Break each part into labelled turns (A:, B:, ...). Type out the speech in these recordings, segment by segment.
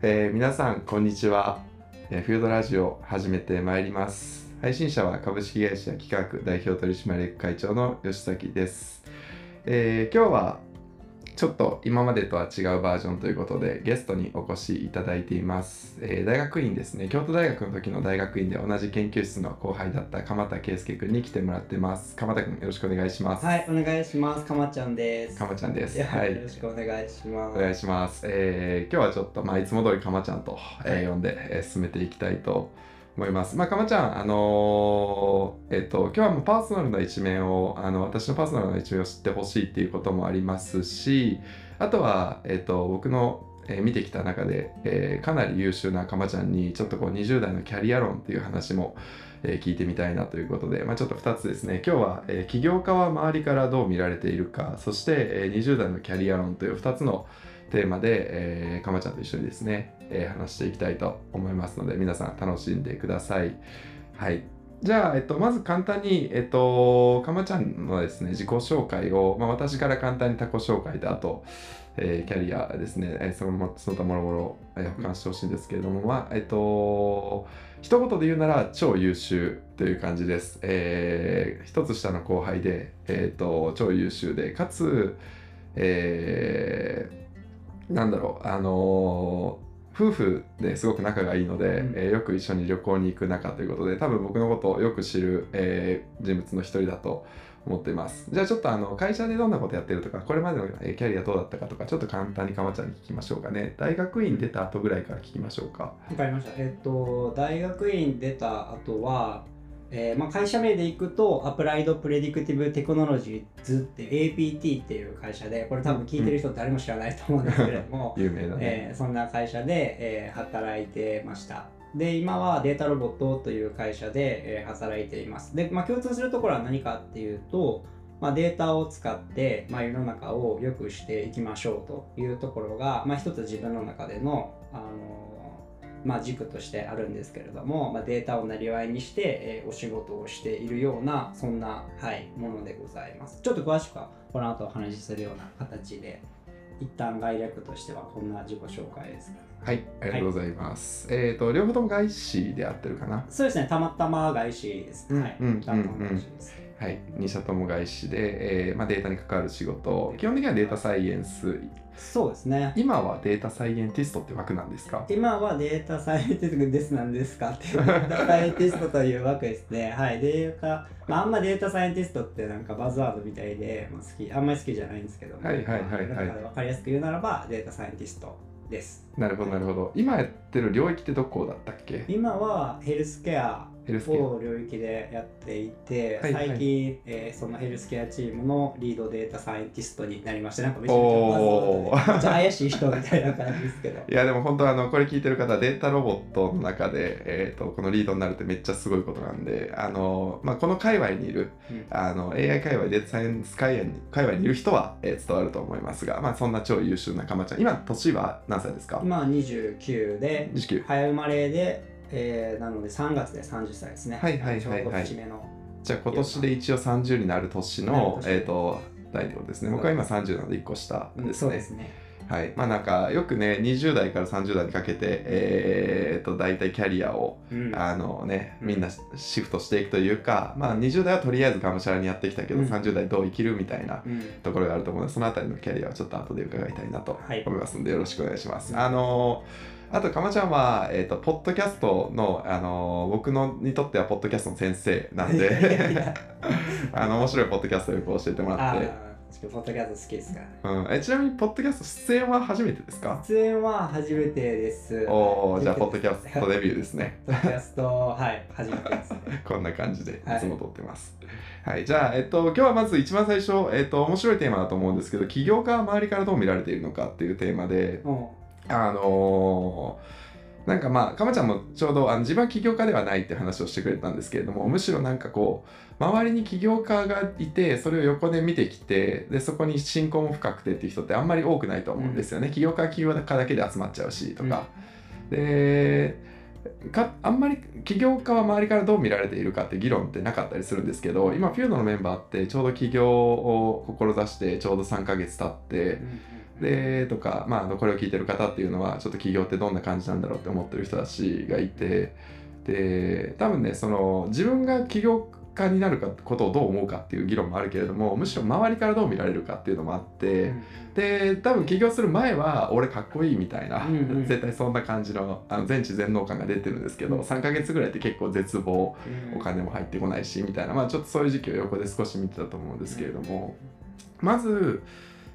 A: えー皆さんこんにちは、えーフードラジオ始めてまいります。配信者は株式会社企画代表取締役会長の吉崎です、えー今日はちょっと今までとは違うバージョンということでゲストにお越しいただいています、えー大学院ですね京都大学の時の大学院で同じ研究室の後輩だった鎌田圭介君に来てもらってます鎌田君よろしくお願いします
B: はい、お願いします。かまちゃんです。
A: かまちゃんですはい
B: よろしくお願いします。
A: お願いします。えー今日はちょっと、まあ、いつも通りかまちゃんと、えー
B: はい
A: 呼んで、えー進めていきたいと思います。思いまあ、かまちゃん、あのーえっ、と、今日はもうパーソナルな一面を、あの、私のパーソナルな一面を知ってほしいっていうこともありますし、あとは、えっ、と、僕の、えー見てきた中で、えーかなり優秀なかまちゃんに、ちょっとこう20代のキャリア論っていう話も、え聞いてみたいなということで、まあ、ちょっと2つですね。今日は、え起業家は周りからどう見られているかそして、えー20代のキャリア論という2つのテーマで、えーかまちゃんと一緒にですね、えー話していきたいと思いますので皆さん楽しんでください。はいじゃあ、えっと、まず簡単に、えっと、かまちゃんのですね、自己紹介を、まあ、私から簡単に他己紹介と、あと、えーキャリアですね、えーそのその他もろもろ、えー保管してほしいんですけれども、まあ、えっと、一言で言うなら超優秀という感じです。えー一つ下の後輩で、えっと、超優秀で、かつ、えーなんだろう、あのー夫婦ですごく仲がいいので、
B: うん
A: えーよく一緒に旅行に行く仲ということで、多分僕のことをよく知る、えー人物の一人だと思っています。じゃあちょっとあの会社でどんなことやってるとか、これまでのえーキャリアどうだったかとか、ちょっと簡単にかまちゃんに聞きましょうかね。大学院出た後ぐらいから聞きましょうか。
B: わかりました。えっと、大学院出た後は、えーまあ、会社名でいくと、アプライドプレディクティブテクノロジーズっていう APT っていう会社で、これ多分聞いてる人誰も知らないと思うんですけれども、
A: 有名だね。
B: えーそんな会社で、えー働いてました。で、今はデータロボットという会社で、えー働いています。で、まあ、共通するところは何かっていうと、まあ、データを使って、まあ、世の中を良くしていきましょうというところが、まあ、一つ自分の中での、あのまあ、軸としてあるんですけれども、まあ、データをなりわいにして、えーお仕事をしているようなそんな、はい、ものでございます。ちょっと詳しくはこの後お話しするような形で一旦概略としてはこんな自己紹介です。
A: はい、ありがとうございます。えっ、と、両方とも外資で合ってるかな？
B: そうですね、たまたま外資です。はい、
A: うん
B: たまたま外資です。
A: はい、2社とも外資で、えーまあ、データに関わる仕事、基本的にはデータサイエンス、
B: そうですね。
A: 今はデータサイエンティストって枠なんですか？
B: 今はデータサイエンティストですなんですかっていうデータサイエンティストという枠ですね。はい。データ、まあ、あんまデータサイエンティストってなんかバズワードみたいで、まあ、好き、あんまり好きじゃないんですけども、
A: はいはいはいはい
B: 分かりやすく言うならば、データサイエンティストです。
A: なるほど、なるほど。今やってる領域ってどこだったっけ？
B: 今はヘルスケア。を領域でやっていて、
A: はいはい。
B: 最近、えーそのヘルスケアチームのリードデータサイエンティストになりましてなんかめちゃめちゃ怪しい人みたいな感じですけど。
A: いやでも本当あのこれ聞いてる方データロボットの中で、えー、とこのリードになるってめっちゃすごいことなんであの、まあ、この界隈にいる
B: うん。
A: あの AI 界隈データサイエンス界隈にいる人は、えー伝わると思いますが、まあ、そんな超優秀なかまちゃん。今年は何歳ですか？
B: 今は29で
A: 29
B: 早生まれで、えーなので3月で30歳ですね。
A: はいはいはいはい。
B: ちょうど節目の。
A: じゃあ今年で一応30になる年の、
B: 年
A: えー、と代表ですね。僕は今30なので1個下ですね。
B: そうですね。
A: はい。まあなんかよくね20代から30代にかけてえー、と大体キャリアを
B: うん。
A: あのね、
B: うん。
A: みんなシフトしていくというか、まあ、20代はとりあえずがむしゃらにやってきたけど、
B: うん。
A: 30代どう生きるみたいな
B: うん。
A: ところがあると思うのでそのあたりのキャリアはちょっと後で伺いたいなと
B: はい
A: 思いますので、よろしくお願いします。
B: うん。
A: あのあとかまちゃんは、えー、とポッドキャストの、あの僕のにとってはポッドキャストの先生なんで。
B: や
A: あの面白いポッドキャストをよく教えてもら
B: あ
A: って、
B: ーポッドキャスト好きですか
A: うん、えちなみにポッドキャスト出演は初めてですか？
B: 出演は初めてです。
A: おおじゃあポッドキ
B: ャ
A: ャストデビューですね。
B: ポッドキャストはい初めてです。ね
A: こんな感じでい
B: はい。
A: つも撮ってます。はい、じゃあ、えっと、今日はまず一番最初、えっと、面白いテーマだと思うんですけど、起業家は周りからどう見られているのかっていうテーマで、
B: うん
A: あのーなんかまあ、かまちゃんもちょうどあの自分は起業家ではないって話をしてくれたんですけれども、むしろなんかこう、周りに起業家がいて、それを横で見てきて、で、そこに信仰も深くてっていう人ってあんまり多くないと思うんですよね。起業家は起業家だけで集まっちゃうし、とか。でかあんまり起業家は周りからどう見られているかって議論ってなかったりするんですけど今フィールドのメンバーってちょうど起業を志してちょうど3ヶ月経って、でとか、まあ、あのこれを聞いてる方っていうのはちょっと起業ってどんな感じなんだろうって思ってる人たちがいてで多分ねその自分が起業家になるかことをどう思うかっていう議論もあるけれどもむしろ周りからどう見られるかっていうのもあって、で多分起業する前は俺かっこいいみたいな、
B: うんうん
A: 絶対そんな感じのあの全知全能感が出てるんですけど、
B: うん
A: 3ヶ月ぐらいって結構絶望
B: うん
A: お金も入ってこないしみたいなまあちょっとそういう時期を横で少し見てたと思うんですけれども、まず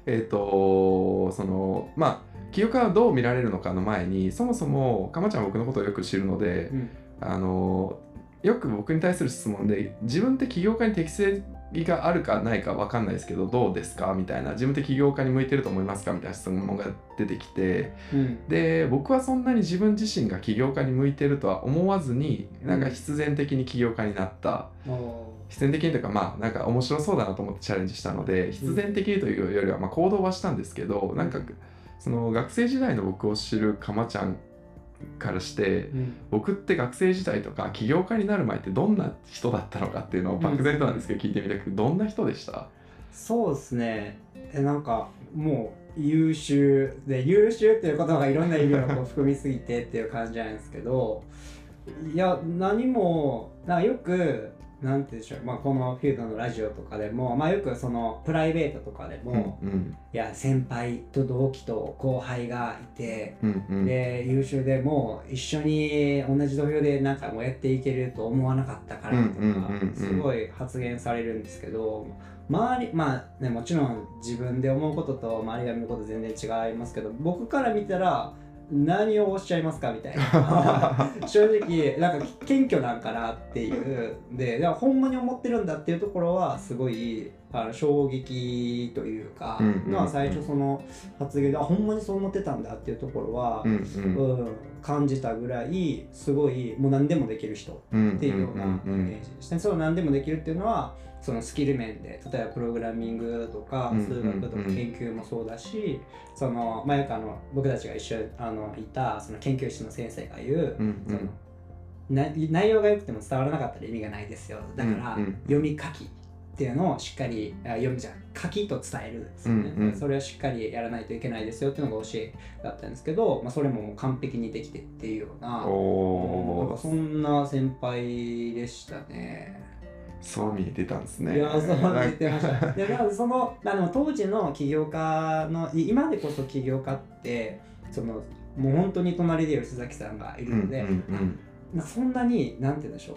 A: えっ、とそのまあ起業家はどう見られるのかの前にそもそもかまちゃんは僕のことをよく知るので、
B: うん。
A: あのよく僕に対する質問で自分って起業家に適性があるかないか分かんないですけどどうですか？みたいな自分って起業家に向いてると思いますか？みたいな質問が出てきて
B: うん。
A: で僕はそんなに自分自身が起業家に向いてるとは思わずになんか必然的に起業家になった。
B: お
A: 必然的にというかまあなんか面白そうだなと思ってチャレンジしたので必然的にというよりはまあ行動はしたんですけどなんかその学生時代の僕を知るかまちゃんからして
B: ーうん。
A: 僕って学生時代とか起業家になる前ってどんな人だったのかっていうのを漠然となんですけど聞いてみたくてどんな人でした？
B: そうですね。えなんかもう優秀で優秀っていう言葉がいろんな意味をこう含みすぎてっていう感じなんですけどいや何もなんかよくなんてでしょう、まあ、このフィールドのラジオとかでも、まあ、よくそのプライベートとかでも、
A: うん
B: いや先輩と同期と後輩がいて
A: うんうん。
B: で優秀でもう一緒に同じ土俵でなんかもうやっていけると思わなかったからとか
A: うんうんうんうん。
B: すごい発言されるんですけど周りまあねもちろん自分で思うことと周りが見ること全然違いますけど僕から見たら何をおっしゃいますか？みたいな。正直なんか謙虚なんかなっていう。ででもほんまに思ってるんだっていうところはすごいあの衝撃というか、
A: うんうんうん
B: まあ最初その発言であほんまにそう思ってたんだっていうところは、
A: うんうん。
B: うん感じたぐらいすごいもう何でもできる人
A: うん
B: っていうようなイメ
A: うんうん
B: ージですね。その何でもできるっていうのはそのスキル面で例えばプログラミングとか
A: うん
B: 数学とか
A: うんうん
B: 研究もそうだし、その前かあの僕たちが一緒にあのいたその研究室の先生が言う、
A: うん
B: そのな内容が良くても伝わらなかったら意味がないですよ。だから、
A: うんうん。
B: 読み書きっていうのをしっかりあ読みじゃん。書きと伝えるですよね、
A: うんうん。
B: それをしっかりやらないといけないですよっていうのが教えだったんですけど、まあ、それも完璧にできてっていうようななんかそんな先輩でしたね。
A: そう見えてたんですね。
B: いや、そう言ってました。で、まあ、その、まあ、でも当時の起業家の、い今でこそ起業家って、その、もう本当に隣でいる須崎さんがいるので、
A: うんうん
B: なそんなに、なんて言うんでしょう、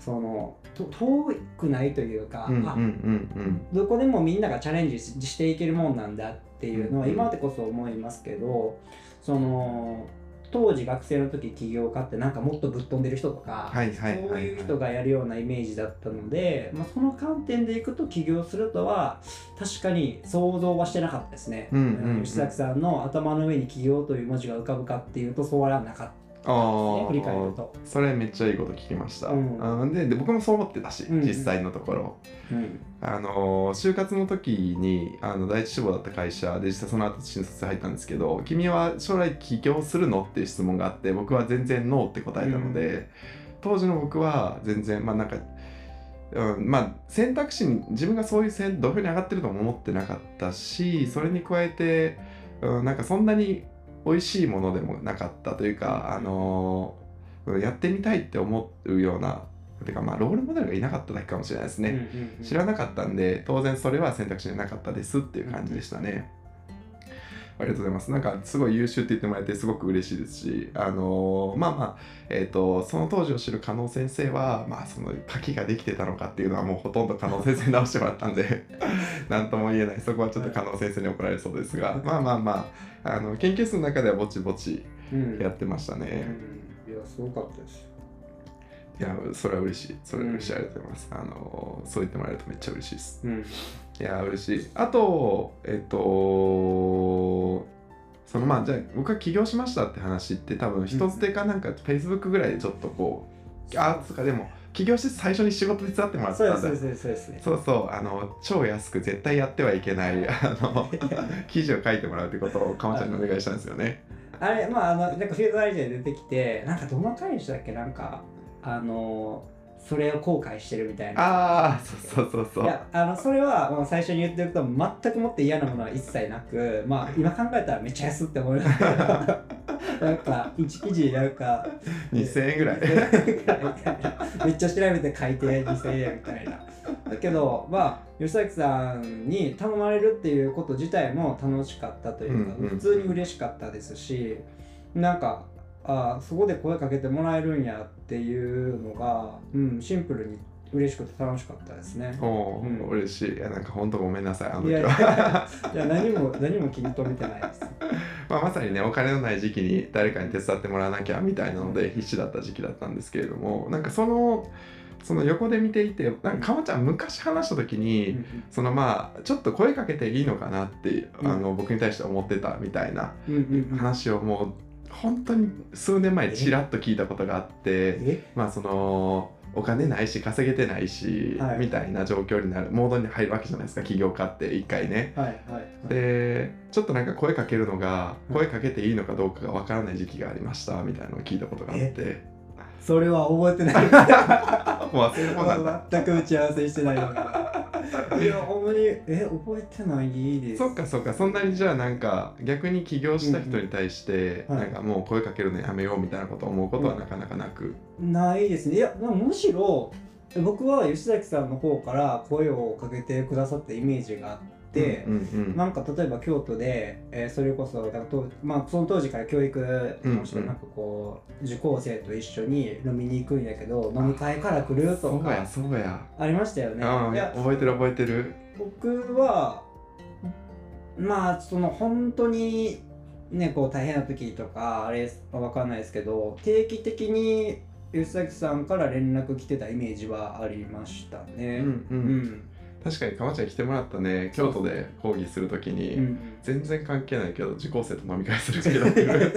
B: その、と遠くないというか、あ
A: うんうんうんうん。
B: どこでもみんながチャレンジししていけるもんなんだっていうのは
A: うん。
B: 今でこそ思いますけど、その当時学生の時起業家ってなんかもっとぶっ飛んでる人とか、そういう人がやるようなイメージだったので、まあ、その観点でいくと起業するとは確かに想像はしてなかったですね。
A: うんうんうん。
B: 吉崎さんの頭の上に起業という文字が浮かぶかっていうとそうはなかった
A: あ
B: 振り返ると。
A: それめっちゃいいこと聞きました、
B: うん。
A: でで僕もそう思ってたし、
B: うん。うん
A: 実際のところ。
B: うん。
A: あのー就活の時にあの第一志望だった会社で実際その後新卒で入ったんですけど君は将来起業するのっていう質問があって僕は全然ノーって答えたので、当時の僕は全然まあなんかうん、まあ選択肢に自分がそういう選土俵に上がってるとも思ってなかったしそれに加えて、うん、なんかそんなに美味しいものでもなかったというか、あのーやってみたいって思うようなてかまあロールモデルがいなかっただけかもしれないですね。知らなかったんで当然それは選択肢になかったですっていう感じでしたね。ありがとうございます。なんかすごい優秀って言ってもらえてすごく嬉しいですし、あのーまあまあ、えっ、と、その当時を知る加納先生は、まあその書きができてたのかっていうのはもうほとんど加納先生に直してもらったんで、なんとも言えない、そこはちょっと加納先生に怒られそうですが、まあまあまあ、あの研究室の中ではぼちぼち
B: うん
A: やってましたね。
B: うんいやすごかったです。
A: いや、それは嬉しい。それは嬉しい。ありがとうございます。あのーそう言ってもらえるとめっちゃ嬉しいです。
B: うん
A: いや嬉しい。あと、えっと、そのまあ、じゃあ僕が起業しましたって話って多分一つ手かなんか Facebook ぐらいでちょっとこう、あ、つかでも起業して最初に仕事手伝ってもらったんだ
B: そうそうそうそう
A: あの、超安く絶対やってはいけない、あの、記事を書いてもらうってことをかまちゃんにお願いしたんですよね。
B: あれまああのなんかフィールドアイデア出てきてなんかどの回でしたっけ？なんかあのそれを後悔してるみたいな。
A: ああそうそうそうそう。
B: いやあのそれはもう最初に言ってると全くもって嫌なものは一切なくまあ今考えたらめっちゃ安って思いますけどなんか1記事なんか
A: 2000円ぐらい
B: 2000円ぐらい。みたいなめっちゃ調べて書いて2000円みたいな。だけどまあ吉崎さんに頼まれるっていうこと自体も楽しかったというか、
A: うんうん。
B: 普通に嬉しかったですしなんかあそこで声かけてもらえるんやっていうのが、うん、シンプルに嬉しくて楽しかったですね。
A: おお、
B: うん。
A: 嬉しい。いやなんか本当ごめんなさいあの
B: いやい
A: 時は
B: やいや何も何も気に留めてないです。
A: まあ、まさにねお金のない時期に誰かに手伝ってもらわなきゃみたいなので必死だった時期だったんですけれどもなんかそのその横で見ていてなんかかまちゃん昔話した時に、そのまあちょっと声かけていいのかなって、
B: うん。
A: あの僕に対して思ってたみたいな話をもう本当に数年前ちらっと聞いたことがあって
B: え？
A: まあそのお金ないし稼げてないし、
B: はい
A: みたいな状況になるモードに入るわけじゃないですか起業家って一回ね。
B: はいはい。
A: でちょっとなんか声かけるのが
B: うん
A: 声かけていいのかどうかがわからない時期がありましたみたいなのを聞いたことがあって
B: それは覚えてない。
A: もう忘れるもんなんだ
B: 全く打ち合わせしてないのに。いや、ほんまに、え、覚えてない？です。
A: そっかそっかそんなにじゃあなんか逆に起業した人に対して
B: うんうんはい
A: なんかもう声かけるのやめようみたいなことを思うことはなかなかなく、
B: ないですね。いや、まあむしろ、僕は吉崎さんの方から声をかけてくださったイメージがあって、
A: うんうん
B: なんか例えば京都で、えーそれこそだと、まあ、その当時から教育の人
A: うんうん。
B: なんかこう受講生と一緒に飲みに行くんやけど飲み会から来ると
A: そうや
B: か
A: そうや、
B: ありましたよね。
A: 覚えてる覚えてる。
B: 僕はまあその本当にねこう大変な時とかあれわかんないですけど定期的に吉崎さんから連絡来てたイメージはありましたね。
A: うんうん。
B: うん
A: 確かにかまちゃん来てもらったね。京都で講義するときに、
B: うん。
A: 全然関係ないけど受講生と飲み会する時だってる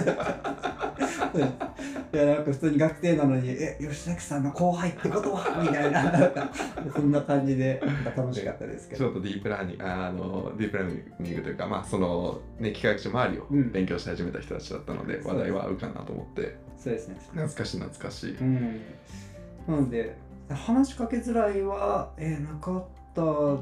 B: いやなんか普通に学生なのに「え吉崎さんの後輩ってことは?」みたいな。そんな感じで楽しかったですけど。
A: ちょっとディープラーニングあのディープラーニングというかまあそのね機械学習周りを
B: うん。
A: 勉強し始めた人たちだったので、
B: そう
A: 話題は合うかなと思って。
B: そうですね。
A: 懐かしい懐かしい、
B: うん、なので話しかけづらいは、えーなかった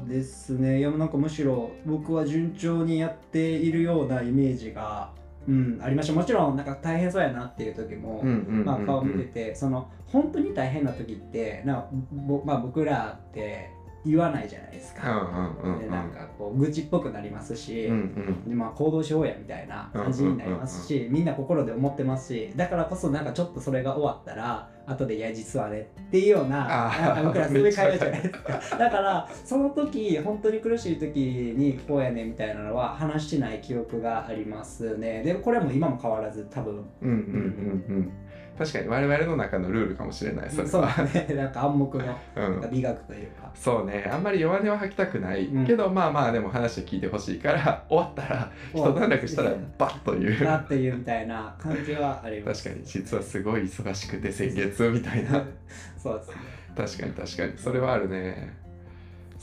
B: ですね。いやなんかむしろ僕は順調にやっているようなイメージが、うん、ありました。もちろんなんか大変そうやなっていう時も、まあ、顔見ててその本当に大変な時ってなぼ、まあ、僕らって言わないじゃないです
A: うん
B: か。
A: うんうんうん。
B: でなんかこう愚痴っぽくなりますし、
A: うんうん。
B: でまあ、行動しようやみたいな感じになりますし、みんな心で思ってますしだからこそなんかちょっとそれが終わったら後で「いや実はね」っていうようななんか僕らそういう会話じゃないですか。だからその時本当に苦しい時にこうやねみたいなのは話してない記憶がありますね。でこれはもう今も変わらず多分。
A: うんうんうんうん確かに我々の中のルールかもしれないそれ
B: そうね。なんか暗黙の
A: うん。
B: 美学というか、
A: そうね。あんまり弱音は吐きたくない、
B: うん。
A: けどまあまあでも話を聞いてほしいから 終わったら一段落したらバッという。
B: なっていうみたいな感じはあります、
A: 確かに実はすごい忙しくて先月みたいな。
B: そうですね。
A: 確かに確かに。それはあるね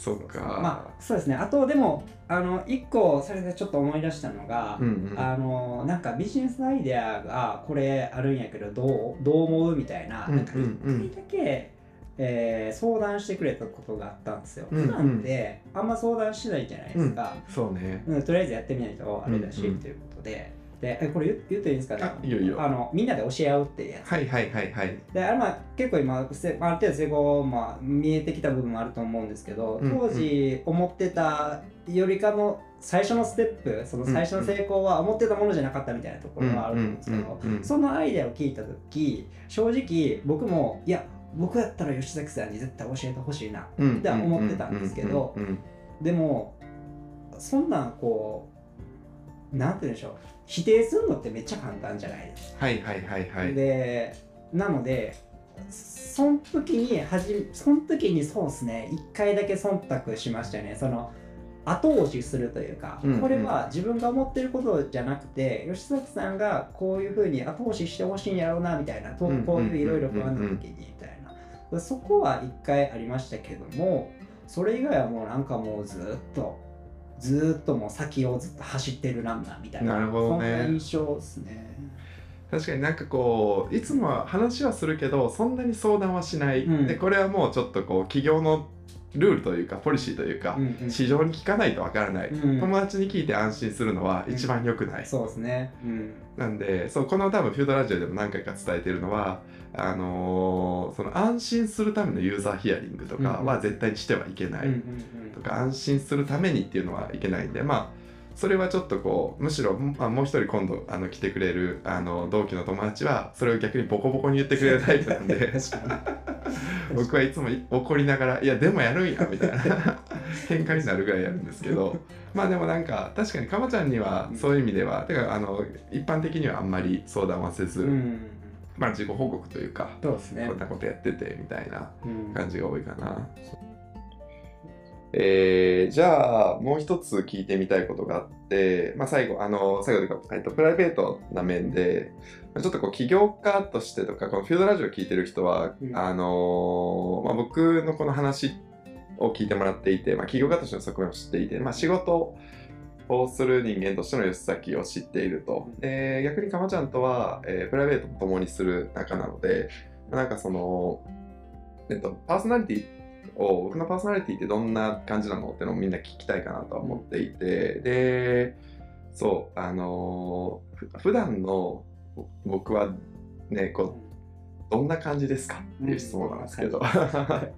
A: そっか。
B: まあそうですね。あとでもあの一個それでちょっと思い出したのが、
A: うんうん。
B: あのなんかビジネスアイデアがこれあるんやけどどうどう思うみたいな,、
A: うん
B: なんか
A: うん。うん
B: 一回だけ、えー相談してくれたことがあったんですよ。
A: うんうん。
B: 普段ってあんま相談しないじゃないですか。
A: そうね。
B: うんとりあえずやってみないとあれだし、
A: うんうん。
B: ということで。でえこれ言言っていいんですかね？
A: あいいよいいよ。
B: あのみんなで教え合うっていうやつ。
A: はいはいはいはい。
B: であれまあ結構今せある程度成功、まあ、見えてきた部分もあると思うんですけど
A: うん
B: 当時思ってたよりかの最初のステップその最初の成功は思ってたものじゃなかったみたいなところがあると思うんですけどそのアイデアを聞いた時正直僕もいや僕やったら吉崎さんに絶対教えてほしいな
A: うん
B: って思ってたんですけどでもそんなんこうなんて言うんでしょう否定するのってめっちゃ簡単じゃないですか。
A: はいはいはいはい。
B: でなのでその時にはじその時にそうですね。一回だけ忖度しましたよね。その後押しするというか、
A: うんうん。
B: これは自分が思ってることじゃなくて吉崎さんがこういうふうに後押ししてほしいんやろうなみたいなこういういろいろ不安な時にみたいな。そこは一回ありましたけどもそれ以外はもうなんかもうずっとずっともう先をずっと走ってるランナーみたいな
A: なるほどね。
B: そんな印象ですね。
A: 確かになんかこういつもは話はするけどそんなに相談はしない、
B: うん。
A: でこれはもうちょっとこう企業のルールというかポリシーというか、
B: うんうん。
A: 市場に聞かないとわからない、
B: うん。
A: 友達に聞いて安心するのは一番良くない、
B: そうですね。うん。
A: なんでそうこの多分フュードラジオでも何回か伝えてるのはあのーその安心するためのユーザーヒアリングとかは絶対にしてはいけない、
B: うんうん。
A: とか安心するためにっていうのはいけないんでまあそれはちょっとこうむしろ、まあ、もう一人今度あの来てくれるあの同期の友達はそれを逆にボコボコに言ってくれるタイプなんで 僕はいつも怒りながら「いやでもやるんや」みたいな 喧嘩になるぐらいやるんですけどまあでもなんか確かにかまちゃんにはそういう意味では、てかあの一般的にはあんまり相談はせず、
B: に。うん。
A: まあ自己報告というか、
B: そうですね
A: こん。なことやっててみたいな
B: うん
A: 感じが多いかな。えー、じゃあもう一つ聞いてみたいことがあって、まあ、最後あの最後というか、えっと、プライベートな面でまあちょっとこう起業家としてとかこのフィードラジオを聞いてる人は、
B: うん
A: あのーまあ、僕のこの話を聞いてもらっていて、まあ、起業家としての側面を知っていて、まあ、仕事をする人間としての良し先を知っていると。で逆にかまちゃんとは、えープライベートも共にする仲なのでなんかその、えっと、パーソナリティを僕のパーソナリティってどんな感じなのってのをみんな聞きたいかなとは思っていて、でそうあのーふ普段の僕はねこうどんな感じですか？っていう質問なんですけど、
B: あ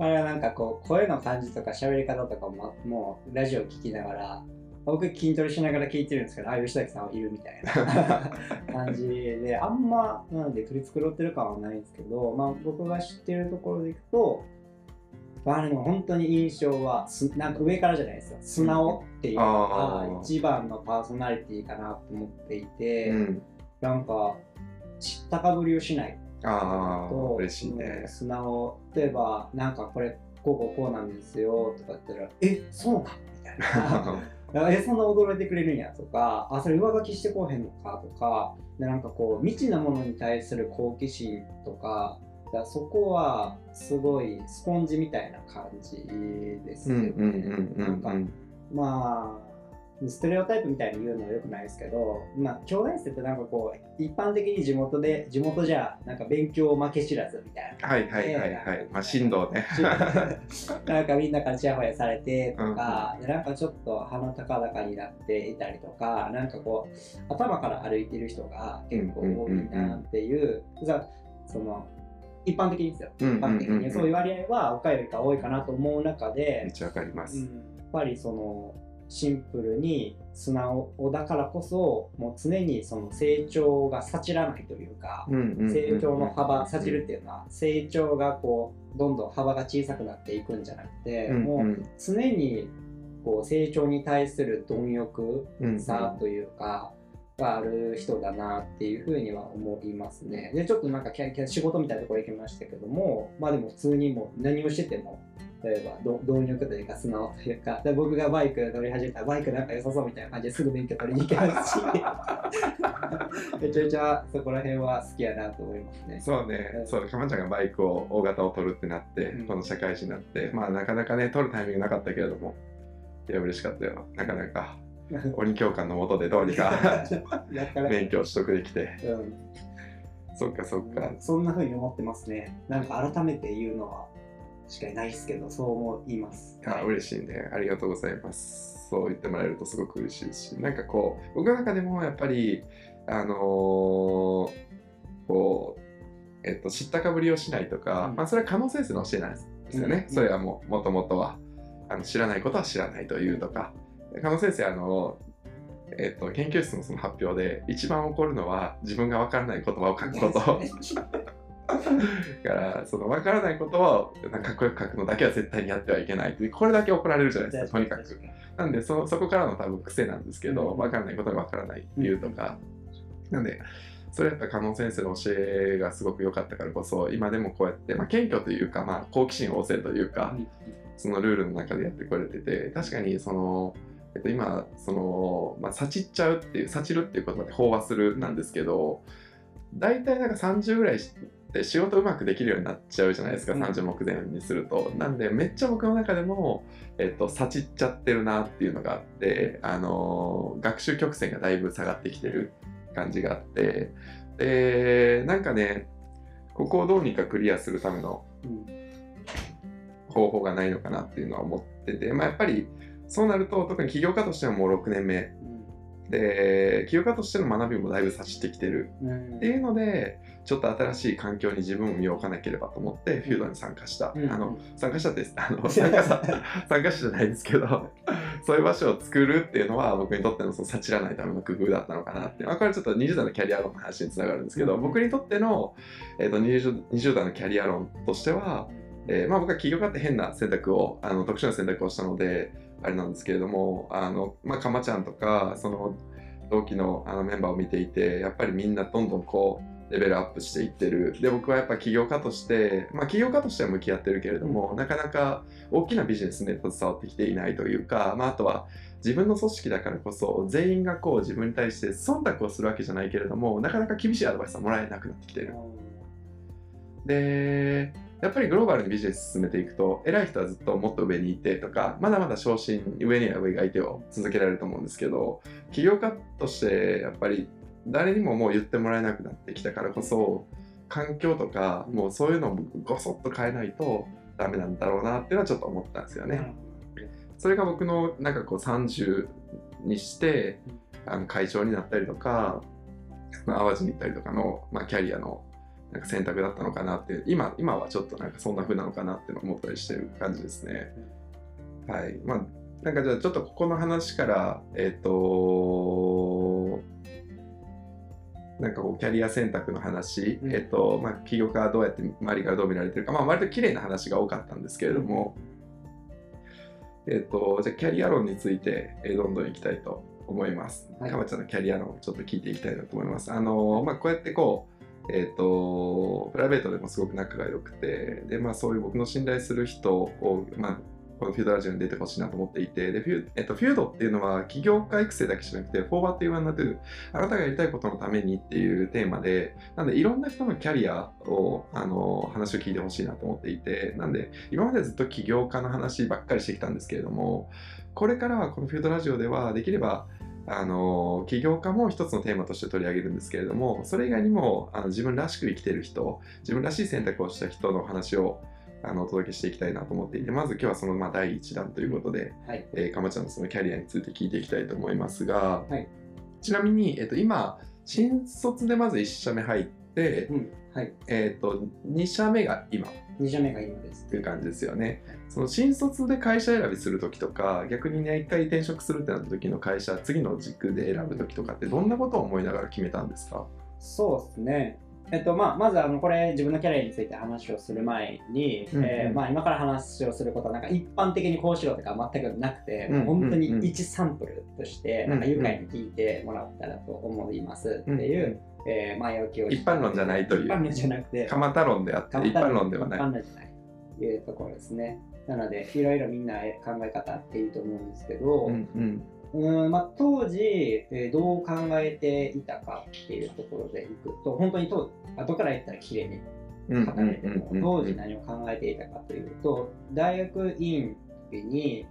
B: れはなんかこう声の感じとか喋り方とかももうラジオ聞きながら僕筋トレしながら聞いてるんですけどあ吉崎さんはいるみたいな 感じであんまなんで取り繕ってる感はないんですけど、まあ、僕が知ってるところでいくとまあでも本当に印象はすなんか上からじゃないですよ。素直っていうのが一番のパーソナリティかなと思っていて、
A: うん、
B: なんか知ったかぶりをしない。
A: ああ
B: と
A: 嬉しいね。
B: うん。素直。例えばなんかこれこうこうこうなんですよとか言ったらえそうなんみたいな。えそんな驚いてくれるんやとかあそれ上書きしてこうへんのかとかでなんかこう未知なものに対する好奇心とかだそこはすごいスポンジみたいな感じですよね。
A: うんうんうんうん
B: なんかまあステレオタイプみたいに言うのはよくないですけど、まあ、兄弟生ってなんかこう一般的に地元で地元じゃなんか勉強負け知らずみたいな
A: はいはいはいはい。まあ振動ね。
B: なんかみんなからちやほやされてとか、でなんかちょっと鼻高々になっていたりとかなんかこう頭から歩いてる人が結構多いなっていう、さその一般的にですよ。一
A: うんうんうんうん。
B: 般的にそういう割合は他よりか多いかなと思う中
A: めっ
B: で、
A: ちゃわかります。
B: うん、やっぱりそのシンプルに素直だからこそもう常にその成長がさちらないというか、成長の幅さじるっていうのは成長がこうどんどん幅が小さくなっていくんじゃなくて、もう常にこう成長に対する貪欲さというか、がある人だなっていうふうには思いますね。でちょっとなんか仕事みたいなところ行きましたけどもまあでも普通にもう何をしてても例えばど貪欲というか素直というかで僕がバイク乗り始めたらバイクなんか良さそうみたいな感じですぐ免許取りに行けますし めちゃめちゃそこら辺は好きやなと思いますね。
A: そうね、そう、かまちゃんがバイクを、大型を取るってなって、
B: うん
A: この社会人になって、まあなかなかね、取るタイミングなかったけれども、いや、嬉しかったよ。なかなか、鬼教官のもとでどうにか
B: だから
A: 免許を取得できて、
B: うん
A: そっかそっか。
B: そんな風に思ってますね。なんか改めて言うのは確かにないですけど、そう思います。
A: あ嬉しいね。ありがとうございます。そう言ってもらえるとすごく嬉しいし、なんかこう、僕の中でもやっぱり、あのーこう、えっと、知ったかぶりをしないとか、
B: うん
A: まあ、それは可能先生の教えなんですよね。
B: うん
A: それはもう、もともとはあの知らないことは知らないというとか、加納先生、あの、えっと、研究室のその発表で一番起こるのは自分がわからない言葉を書くこと。だ から、その分からないことをなんかかっこよく書くのだけは絶対にやってはいけないこれだけ怒られるじゃないですか、とにかく。なんでそ、そこからの多分癖なんですけど、
B: うん
A: 分からないことが分からない理由とか。なんで、それやっぱ加納先生の教えがすごく良かったからこそ、今でもこうやって、まあ、謙虚というか、まあ、好奇心旺盛というか、そのルールの中でやってこれてて、確かにその、えっと、今、その、まあ、さちっちゃうっていう、さちるっていう言葉で飽和するなんですけど、大体なんか30ぐらいで仕事うまくできるようになっちゃうじゃないですか、
B: うん
A: 30目前にすると。なんで、めっちゃ僕の中でも、えっと、さちっちゃってるなっていうのがあって、あのー学習曲線がだいぶ下がってきてる感じがあってでなんかねここをどうにかクリアするための
B: うん
A: 方法がないのかなっていうのは思ってて、まあ、やっぱりそうなると特に起業家としてはもう6年目。で起業家としての学びもだいぶ差してきてる。
B: うん
A: っていうのでちょっと新しい環境に自分を身を置かなければと思ってフュードに参加した、
B: うん。
A: あの参加したってあの 参加者。参加者じゃないんですけどそういう場所を作るっていうのは僕にとってのその察知らないための工夫だったのかなって、まあ、これちょっと20代のキャリア論の話につながるんですけど、
B: うん。
A: 僕にとっての、えー、と 20, 20代のキャリア論としては、えーまあ、僕は起業家って変な選択をあの特殊な選択をしたのであれなんですけれどもあの、まあ、かまちゃんとかその同期のあのメンバーを見ていてやっぱりみんなどんどんこうレベルアップしていってる。で僕はやっぱ起業家としてまあ起業家としては向き合ってるけれども、なかなか大きなビジネスに携わってきていないというか、まあ、あとは自分の組織だからこそ全員がこう自分に対して忖度をするわけじゃないけれどもなかなか厳しいアドバイスはもらえなくなってきてる。でやっぱりグローバルにビジネス進めていくと偉い人はずっともっと上にいてとかまだまだ昇進上には上がいてを続けられると思うんですけど起業家としてやっぱり誰にももう言ってもらえなくなってきたからこそ環境とかもうそういうのをごそっと変えないとダメなんだろうなっていうのはちょっと思ったんですよね。それが僕のなんかこう30にしてあの会長になったりとか淡路に行ったりとかの、まあ、キャリアのなんか選択だったのかなって今今はちょっとなんかそんな風なのかなって思ったりしてる感じですね。はいまあなんかじゃあちょっとここの話からえっ、となんかこうキャリア選択の話、
B: うん
A: えっとまあ、起業家はどうやって周りからどう見られてるか、まあ、割と綺麗な話が多かったんですけれども、えっとじゃあキャリア論について、えーどんどんいきたいと思います。
B: はい
A: かまちゃんのキャリア論をちょっと聞いていきたいなと思います。あのまあ、こうやってこう、えっとプライベートでもすごく仲が良くてで、まあ、そういう僕の信頼する人を、まあ、このフュードラジオに出てほしいなと思っていて、でフュ,、えっと、フュードっていうのは起業家育成だけじゃなくて、フォーバーっていうワンナトゥあなたがやりたいことのためにっていうテーマで、なんでいろんな人のキャリアを、あの、話を聞いてほしいなと思っていて、なんで今までずっと起業家の話ばっかりしてきたんですけれども、これからはこのフュードラジオではできれば、あの起業家も一つのテーマとして取り上げるんですけれどもそれ以外にもあの自分らしく生きている人自分らしい選択をした人の話をあのお届けしていきたいなと思っていてまず今日はその、まあ、第1弾ということで、
B: はい。
A: えーかまちゃんのそのキャリアについて聞いていきたいと思いますが、
B: はい。
A: ちなみに、えっと、今新卒でまず1社目入って、
B: うん。はい。
A: えっと2社目が今。
B: 2社目が今です
A: っていう感じですよね。その新卒で会社選びするときとか、逆にね、一回転職するってなった時の会社、次の軸で選ぶときとかって、どんなことを思いながら決めたんですか？
B: そうですね。えっとまあ、まずあのこれ自分のキャリアについて話をする前に、
A: うんうん。
B: えーまあ、今から話をすることはなんか一般的にこうしろとか全くなくて、
A: うん
B: もう本当に
A: うんうん
B: 一サンプルとして、
A: うん
B: なんか愉快に聞いてもらったらと思いますっていう、えー前置きを
A: 一般論じゃないという
B: 一般論じゃなくて
A: 鎌田論であって、一般論ではない。
B: 一般論じゃないというところですね。なので、いろいろみんな考え方あっていいと思うんですけど、
A: うんうん
B: うんまあ、当時、えーどう考えていたかっていうところでいくと、本当にと後から言ったら綺麗に
A: うん
B: 書かれても、
A: うん
B: 当時何を考えていたかというと、大学院の時に、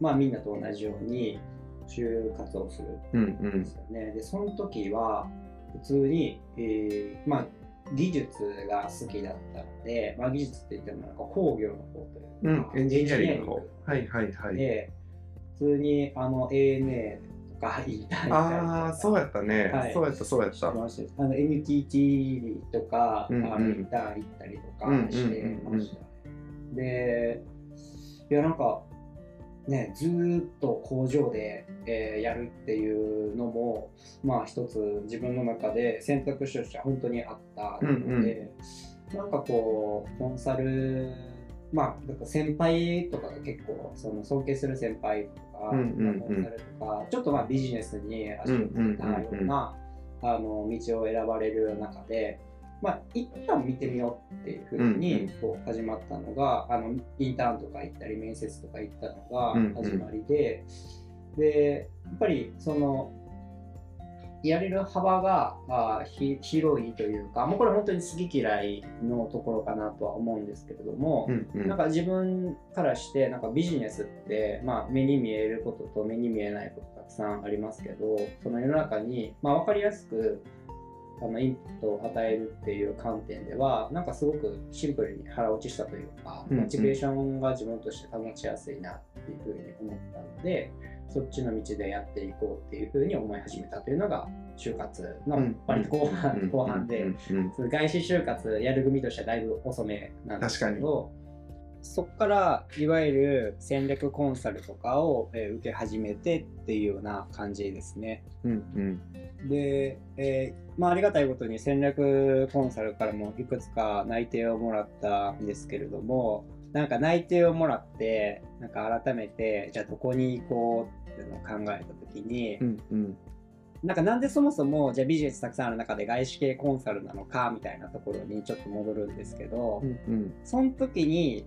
B: まあ、みんなと同じように就活をする
A: うんうん
B: んですよね。で、その時は、普通に、えーまあ、技術が好きだったので、まあ、技術って言ってもなんか工業の方というか、
A: うんエンジニアリングの方。はいはいはい。
B: で、普通にあの ANA とかインターン
A: ああ、そうやったね、
B: はい。
A: そうやったそうやった。
B: あの NTT とか、
A: うんうん。
B: あのインターン行ったりと
A: うんうんうんうん。
B: かしてましたね。で、いやなんか、ね、ずーっと工場で、えーやるっていうのも、まあ一つ自分の中で選択肢としては本当にあったので、なんかこう、コンサル、まあ、なんか先輩とかが結構、その尊敬する先輩とか、
A: うんうんうん。
B: コンサルとか、ちょっとまあビジネスに足をつけたような、あの道を選ばれる中で、まあ、一旦見てみようっていうふう
A: うんう
B: に
A: ん。
B: こう始まったのが、あのインターンとか行ったり面接とか行ったのが
A: うんうん。
B: 始まりで、でやっぱりそのやれる幅があひ広いというか、もうこれ本当に好き嫌いのところかなとは思うんですけれども、
A: うんうん。
B: なんか自分からしてなんかビジネスって、まあ、目に見えることと目に見えないことたくさんありますけどその世の中に、まあ、分かりやすくあのインプットを与えるっていう観点ではなんかすごくシンプルに腹落ちしたというか、
A: うんうん。
B: モチベーションが自分として保ちやすいなっていうふうに思ったのでそっちの道でやっていこうっていうふうに思い始めたというのが就活の
A: うん。
B: 割と後半,、
A: うん。
B: 後半で。外資就活やる組としてはだいぶ遅めなんですけどそこからいわゆる戦略コンサルとかを、えー受け始めてっていうような感じですね。
A: うんうん。
B: で、えーまあ、ありがたいことに戦略コンサルからもいくつか内定をもらったんですけれどもなんか内定をもらってなんか改めてじゃあどこに行こうっていうのを考えた時に、
A: うんうん。
B: なんかなんでそもそもじゃあビジネスたくさんある中で外資系コンサルなのかみたいなところにちょっと戻るんですけど、
A: うんうん。
B: その時に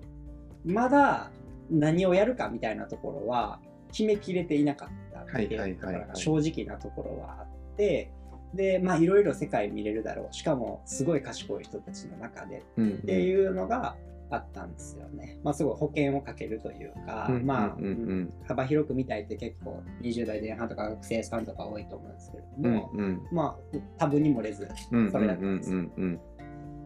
B: まだ何をやるかみたいなところは決めきれていなかったっていうところが正直なところはあって。でまあいろいろ世界見れるだろう。しかもすごい賢い人たちの中で
A: うん
B: っていうのがあったんですよね。まあすごい保険をかけるというか、
A: うん
B: まあ、
A: うんうん。
B: 幅広く見たいって結構20代前半とか学生さんとか多いと思うんですけれど
A: うん
B: も、
A: うん。
B: まあ多分に漏れず
A: うん
B: それだったんですよ。
A: うんうん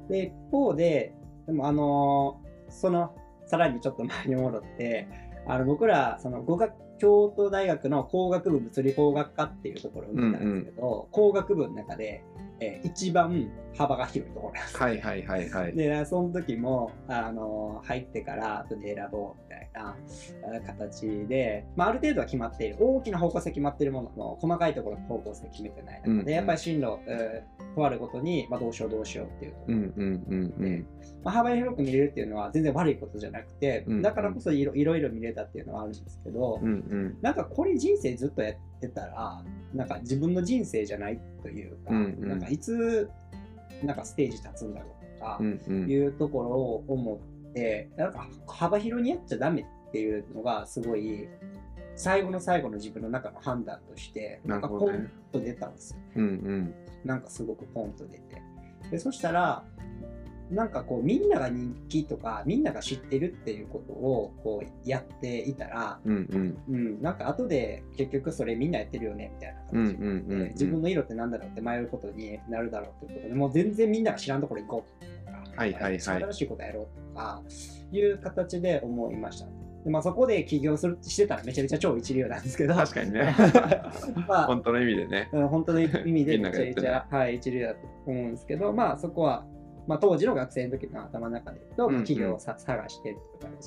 B: で一方ででもあのそのさらにちょっと前に戻ってあの僕らその語学京都大学の工学部物理工学科っていうところを見たんですけど、工学部の中で、えー一番幅が広いところなんです。よ
A: はいはいはいはい。
B: でその時もあの入ってから後で選ぼうみたいなあ形で、まあ、ある程度は決まっている。大きな方向性決まっているものの細かいところの方向性決めてない中で、
A: うんうん。
B: やっぱり進路、えー変わるごとに、まあ、どうしようどうしようっていうところ。
A: うんうんうんうん。
B: まあ、幅広く見れるっていうのは全然悪いことじゃなくて、
A: うん。
B: だからこそいろいろいろ見れたっていうのはあるんですけど、
A: うんうん。
B: なんかこれ人生ずっとやってたらなんか自分の人生じゃないというか、
A: うんうん。
B: なんかいつなんかステージ立つんだろうとか
A: うんうん
B: いうところを思ってなんか幅広にやっちゃダメっていうのがすごい最後の最後の自分の中の判断としてなんかポンと出たんですよ。
A: うんうん
B: なんかすごくポンと出て。でそしたら、なんかこう、みんなが人気とか、みんなが知ってるっていうことをこうやっていたら、
A: うんうん。
B: うん、なんか後で結局それみんなやってるよねみたいな感じ。で、
A: んうんうん
B: 自分の色ってなんだろうって迷うことになるだろうということで、もう全然みんなが知らんところ行こう。とか、
A: はいはいはい。
B: 新しいことやろうとか、いう形で思いました。でまあ、そこで起業するしてたらめちゃめちゃ超一流なんですけど、
A: 確かにね。
B: まあ、
A: 本当の意味でね。
B: うん本当の意味でめちゃめちゃ、はい、一流だと思うんですけど、まあそこは、まあ、当時の学生の時の頭の中で言うと、
A: うんうん。
B: 企業をさ探してっ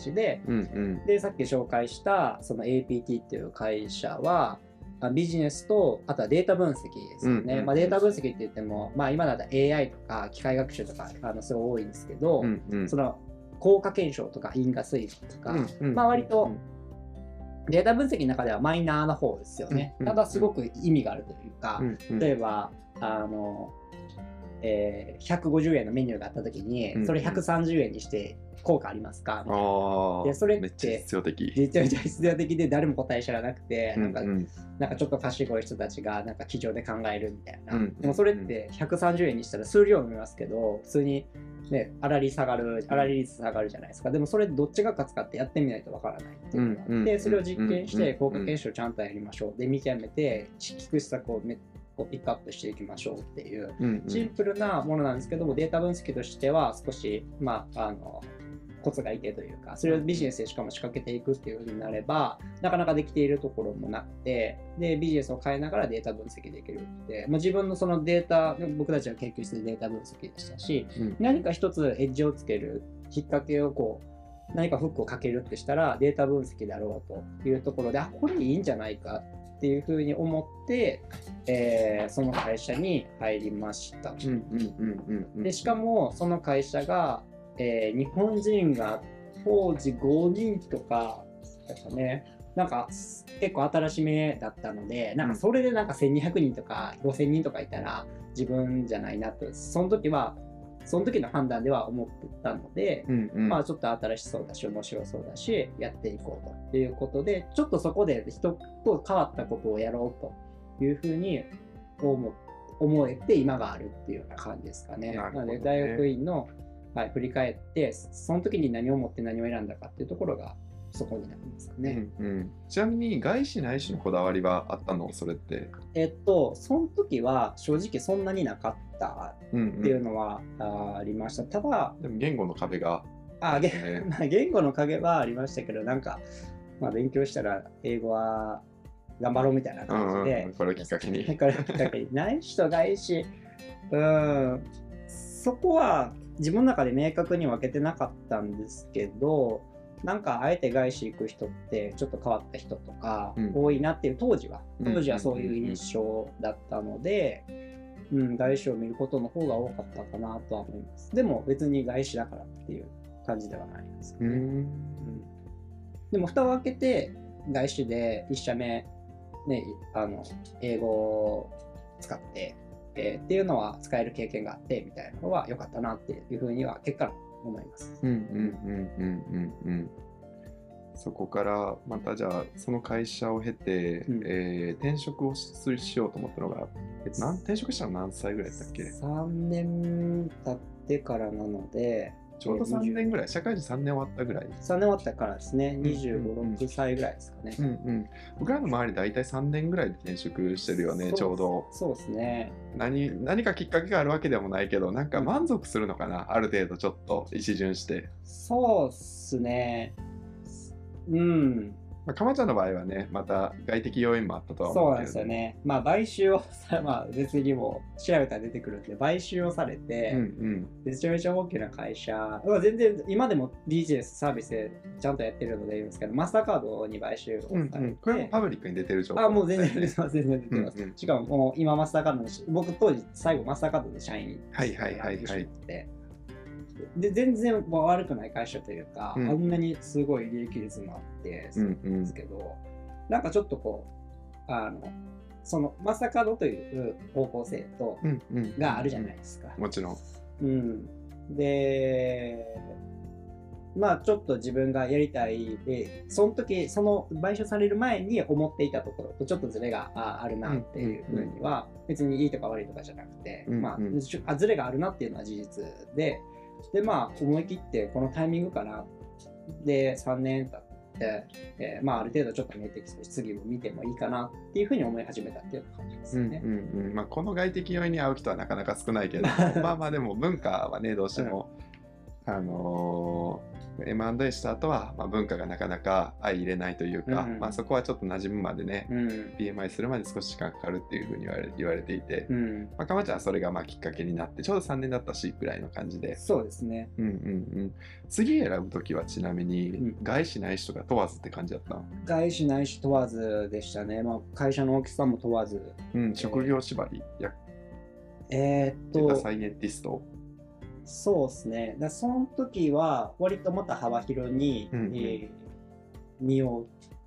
B: てで、
A: うんうん。
B: で、さっき紹介したその APT っていう会社は、まあビジネスと、あとはデータ分析ですよね。
A: うんうん。
B: まあ、データ分析って言っても、まあ、今だったら AI とか機械学習とかあのすごい多いんですけど、
A: うんうん。
B: その効果検証とか因果推論とか、
A: うんうん。
B: まあ割とデータ分析の中ではマイナーな方ですよね。
A: うん。
B: ただすごく意味があるというか、
A: うんうん。
B: 例えば、あの、えー150円のメニューがあった時に、
A: うん
B: それ130円にして効果ありますか？みたいな。でそれって
A: めっちゃ必要的。
B: めちゃめちゃ必要的で誰も答え知らなくて、なんか
A: うん。うん
B: なんかちょっと賢い人たちがなんか机上で考えるみたいな、
A: うん。
B: でもそれって130円にしたら数量見ますけど普通にね粗利下がる粗利率下がるじゃないですか。でもそれどっちが勝つかってやってみないとわからないっていうのがあって、
A: うんうん
B: それを実験し
A: うん
B: て効果検証ちゃんとやりましょう。で見極めて効く施策をめこうピックアップしていきましょうっていう
A: うん
B: シンプルなものなんですけども、データ分析としては少し、まあ、あのコツがいてというか、それをビジネスでしかも仕掛けていくっていうふうになれば、なかなかできているところもなくて、で、ビジネスを変えながらデータ分析できるって、まあ、自分のそのデータ、僕たちが研究してるデータ分析でしたし、
A: うん。
B: 何か一つエッジをつけるきっかけをこう、何かフックをかけるってしたらデータ分析だろうというところで、あ、これいいんじゃないかっていうふうに思って、えーその会社に入りました。でしかもその会社が、えー日本人が当時5人とかですかね。なんか結構新しめだったのでなんかそれでなんか1200人とか5000人とかいたら自分じゃないなと。その時はその時の判断では思ってたので、
A: うんうん
B: まあちょっと新しそうだし面白そうだしやっていこうということでちょっとそこで人と変わったことをやろうというふうに思思えて今があるっていうような感じですかね。
A: なね
B: ので大学院の、はい、振り返ってその時に何を思って何を選んだかっていうところがそこになりますかね。
A: うんうん、ちなみに外資内資のこだわりはあったの？それって。
B: えっとその時は正直そんなになかった
A: うん
B: っていうのは、あありました。ただ
A: でも言語の壁が。
B: あ言
A: ね。
B: まあ言語の影はありましたけどなんか、まあ、勉強したら英語は頑張ろうみたいな
A: うん
B: 感じで、
A: うんこれをきっかけに。
B: これをきっかけに。内視と外視うん。そこは自分の中で明確に分けてなかったんですけどなんかあえて外資行く人ってちょっと変わった人とか
A: うん。
B: 多いなっていう当時は。
A: うん。
B: 当時はそういう印象だったので、うん、外資を見ることの方が多かったかなとは思います。でも別に外資だからっていう感じではないです
A: う
B: ね、
A: ん。
B: うん。でも蓋を開けて外資で1社目、ね、あの英語を使って、えーっていうのは使える経験があってみたいなのは良かったなっていうふうには結果思います。
A: うんうんうんうんうん。うんそこからまたじゃあその会社を経て、
B: うん。
A: えー転職をししようと思ったのが、えっと、転職したの何歳ぐらいだったっけ
B: ？3年経ってからなので
A: ちょうど3年ぐらい社会人3年終わったぐらい、
B: 3年終わったからですね
A: うん
B: 25、
A: うん
B: 6歳ぐらいですかね。
A: うんうん、僕らの周り大体3年ぐらいで転職してるよねちょうど
B: そうですね。
A: 何何かきっかけがあるわけでもないけどなんか満足するのかなある程度ちょっと一巡して、
B: そうっすね。うん。
A: まあ、かまちゃんの場合はねまた外的要因もあったとは
B: そう
A: 思うけど
B: なんですよね。まあ、買収をさ、まあ、別にもう調べたら出てくるんで、買収をされて、
A: うんうん。
B: めちゃめちゃ大きな会社、まあ全然今でも DJS サービスでちゃんとやってるので言うんですけど、マスターカードに買収をさ
A: うん
B: れて、
A: うん、これもパブリックに出てる情報。
B: あ、もう全然出てます、全然出てます。
A: うんうん。
B: しかももう今マスターカードのし、僕当時最後マスターカードで社員
A: はいはいはいはい
B: でで全然悪くない会社というか、
A: うん。
B: あんなにすごい利益率もあって、
A: うんうん。
B: ですけど、なんかちょっとこう、あの、そのマスターカードという方向性と、
A: うんうん。
B: があるじゃないですか。
A: もちろん。
B: うん。で、まあちょっと自分がやりたいで、その時、その買収される前に思っていたところとちょっとズレがああるなっていうふうには、別にいいとか悪いとかじゃなくて、
A: うん
B: ま
A: うん。
B: あ、あズレがあるなっていうのは事実で、で、まあ思い切ってこのタイミングかな。で、3年経って、えーまあある程度ちょっと見えてきて、次も見てもいいかなっていうふうに思い始めたっていう感じですね。
A: うんうんうんまあ、この外的要因に合う人はなかなか少ないけど まあまあでも文化はねどうしても、あのー M&A した後は、まあ、文化がなかなか相入れないというか、
B: うん
A: まあ、そこはちょっと馴染むまでね、
B: うん。
A: PMI するまで少し時間かかるっていうふうに言われ言われていて、
B: うん。
A: まあ、かまちゃんはそれがまあきっかけになってちょうど3年だったしぐらいの感じで、
B: そうですね。
A: うんうんうん、次選ぶ時はちなみに、
B: うん
A: 外資ないしとか問わずって感じだったの？
B: 外資ないし問わずでしたね。まあ、会社の大きさも問わず。
A: うん、職業縛りや
B: えーっ
A: データ
B: と、
A: サイエンティスト
B: そうですね。だその時は、割ともっと幅広に、
A: うんうん。
B: えー見よう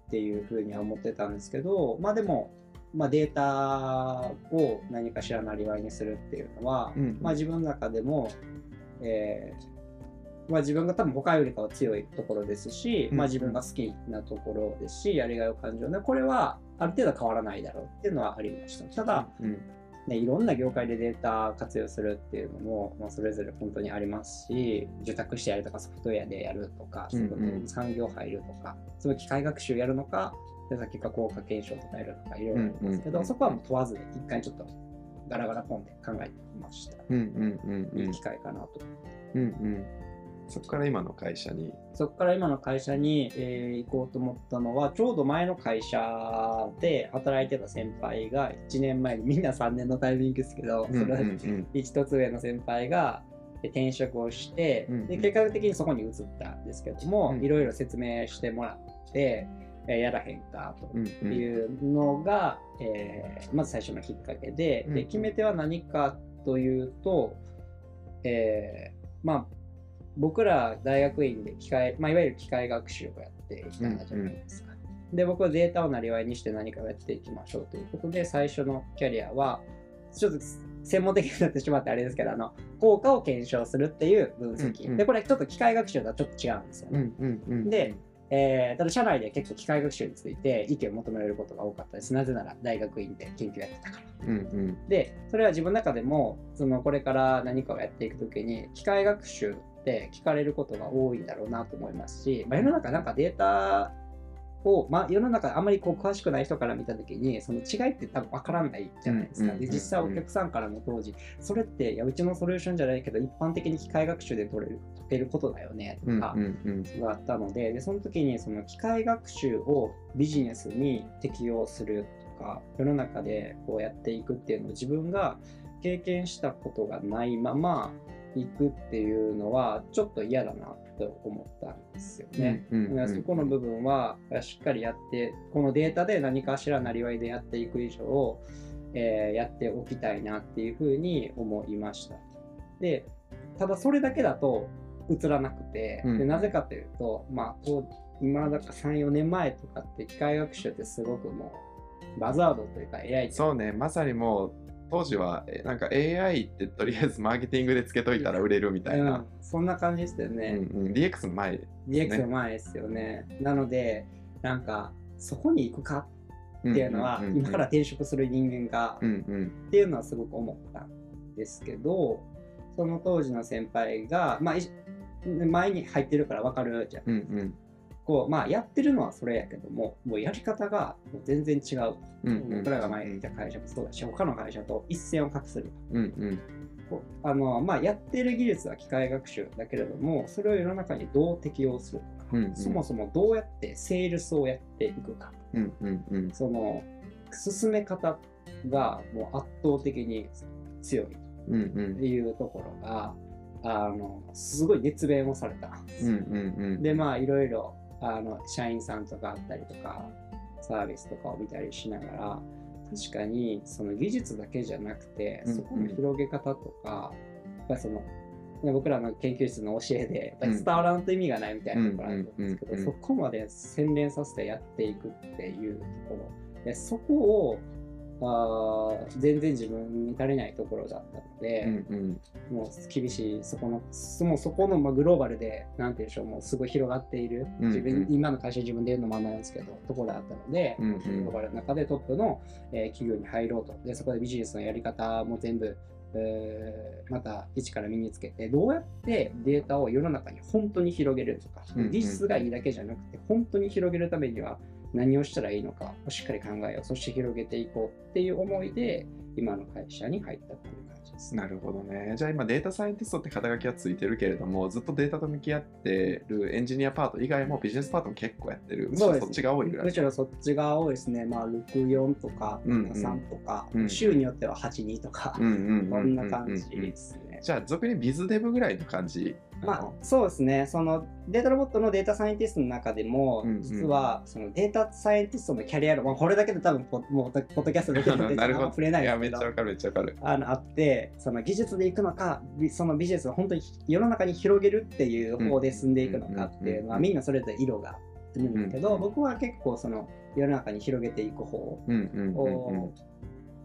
B: っていうふうには思ってたんですけど、まあでも、まあ、データを何かしらなりわいにするっていうのは、
A: うん
B: まあ、自分の中でも、えーまあ、自分が多分他よりかは強いところですし、
A: うん
B: まあ、自分が好きなところですしやりがいを感じる。のでこれはある程度変わらないだろうっていうのはありました。ただ、
A: うん
B: ね、いろんな業界でデータ活用するっていうのも、まあ、それぞれ本当にありますし受託してやるとかソフトウェアでやるとか、
A: うんうん
B: 産業入るとかその機械学習やるのかでさっきか効果検証とかやるとかいろいろありますけど、
A: うんうんうん
B: そこはもう問わずに一回ちょっとガラガラポンで考えてみました。
A: うんうんうんうん
B: いい機会かなと。
A: うんうんそこから今の会社に？
B: そこから今の会社に、えー行こうと思ったのは、ちょうど前の会社で働いてた先輩が1年前に、みんな3年のタイミングですけど、その一つ上の先輩がえ転職をして、
A: うんうん
B: で結果的にそこに移ったんですけども、
A: うん
B: いろいろ説明してもらって、えーやらへんかと。
A: うん
B: っていうのが、えーまず最初のきっかけで,、
A: うん。
B: で決め手は何かというと、えーまあ僕ら大学院で機械、まあ、いわゆる機械学習をやっていたじゃないですか。で僕はデータをなりわいにして何かをやっていきましょうということで最初のキャリアはちょっと専門的になってしまってあれですけどあの効果を検証するっていう分析、
A: うんうん
B: でこれちょっと機械学習とはちょっと違うんですよね。
A: うんうんうん
B: でえーただ社内で結構機械学習について意見を求められることが多かったです。なぜなら大学院で研究やってたから。
A: うんうん
B: で、それは自分の中でも、そのこれから何かをやっていくときに、機械学習って聞かれることが多いんだろうなと思いますし、まあ、世の中なんかデータを、まあ、世の中あまりこう詳しくない人から見たときに、その違いって多分分からないじゃないですか。
A: うん
B: で、実際お客さんからも当時、それって、いや、うちのソリューションじゃないけど、一般的に機械学習で取れる、解けることだよね、とか、があったのででその時にその機械学習をビジネスに適用するとか世の中でこうやっていくっていうのを自分が経験したことがないまま行くっていうのはちょっと嫌だなと思ったんですよね。そこの部分はしっかりやってこのデータで何かしらなりわいでやっていく以上、えーやっておきたいなっていうふうに思いました。でただそれだけだと映らなくて、
A: うん
B: でなぜかというと、まあ、こう今だから34年前とかって機械学習ってすごくもうバザードというか AI って
A: そうねまさにもう当時はえなんか AI ってとりあえずマーケティングでつけといたら売れるみたいな、
B: うん。そんな感じでしたよね。
A: うんうん、DX の前
B: DX の前ですよね。なのでなんかそこに行くかっていうのは、
A: んんんん。
B: 今から転職する人間が、
A: うんうん。
B: っていうのはすごく思ったんですけどその当時の先輩が、まあ、い前に入ってるから分かるじゃん。
A: うんうん
B: こうまあ、やってるのはそれやけどももうやり方がもう全然違う。
A: うんうん。
B: 僕らが前にいた会社もそうだし他の会社と一線を画する。
A: うんうん。
B: あのまあ、やってる技術は機械学習だけれどもそれを世の中にどう適用するのか、
A: うんうん。
B: そもそもどうやってセールスをやっていくか。
A: うんうんうん。
B: その進め方がもう圧倒的に強い
A: うんうん。
B: っていうところがあのすごい熱弁をされた。
A: うんうんうん。
B: でまあいろいろあの社員さんとかあったりとかサービスとかを見たりしながら確かにその技術だけじゃなくてそこの広げ方とか、やっぱりそのね僕らの研究室の教えでやっぱり伝わらんと意味がないみたいなところあると思うんですけど、そこまで洗練させてやっていくっていうところ。でそこをあー全然自分に足りないところだったので、
A: うんうん。
B: もう厳しい、そこの、そもうそこのまあグローバルで、なんていうんでしょう、もうすごい広がっている、
A: うんうん。
B: 自分、今の会社自分で言うのもあんなんですけど、ところだったので、
A: うんうん。
B: グローバルの中でトップの、えー企業に入ろうと。で、そこでビジネスのやり方も全部、えーまた一から身につけて、どうやってデータを世の中に本当に広げるとか、
A: うんうん。
B: 技術がいいだけじゃなくて、本当に広げるためには何をしたらいいのかをしっかり考えよう、そして広げていこうっていう思いで、今の会社に入ったっていう感じです。
A: なるほどね。じゃあ今データサイエンティストって肩書きはついてるけれども、ずっとデータと向き合ってるエンジニアパート以外もビジネスパートも結構やってる。むしろそっちが多いぐらい。
B: むしろそっちが多いですね。まあ、64とか、
A: うんうん
B: 3とか、
A: うん
B: 週によっては82とか、
A: うんうんうんうん
B: こんな感じですね。
A: じゃあ俗にビズデブぐらいの感じ？
B: まあ、そうですね。そのデータロボットのデータサイエンティストの中でも、
A: うんうん
B: 実はそのデータサイエンティストのキャリア論、まあ、これだけで多分ポ、もうポッドキャストできるので、
A: なるほど。
B: 触れない
A: いや、めっちゃわかる、めっちゃわかる。
B: あのあって、その技術でいくのか、びそのビジネスを本当に世の中に広げるっていう方で進んでいくのかっていうのは、
A: うん
B: みんなそれぞれ色があるんだけど、
A: うん
B: 僕は結構その世の中に広げていく方を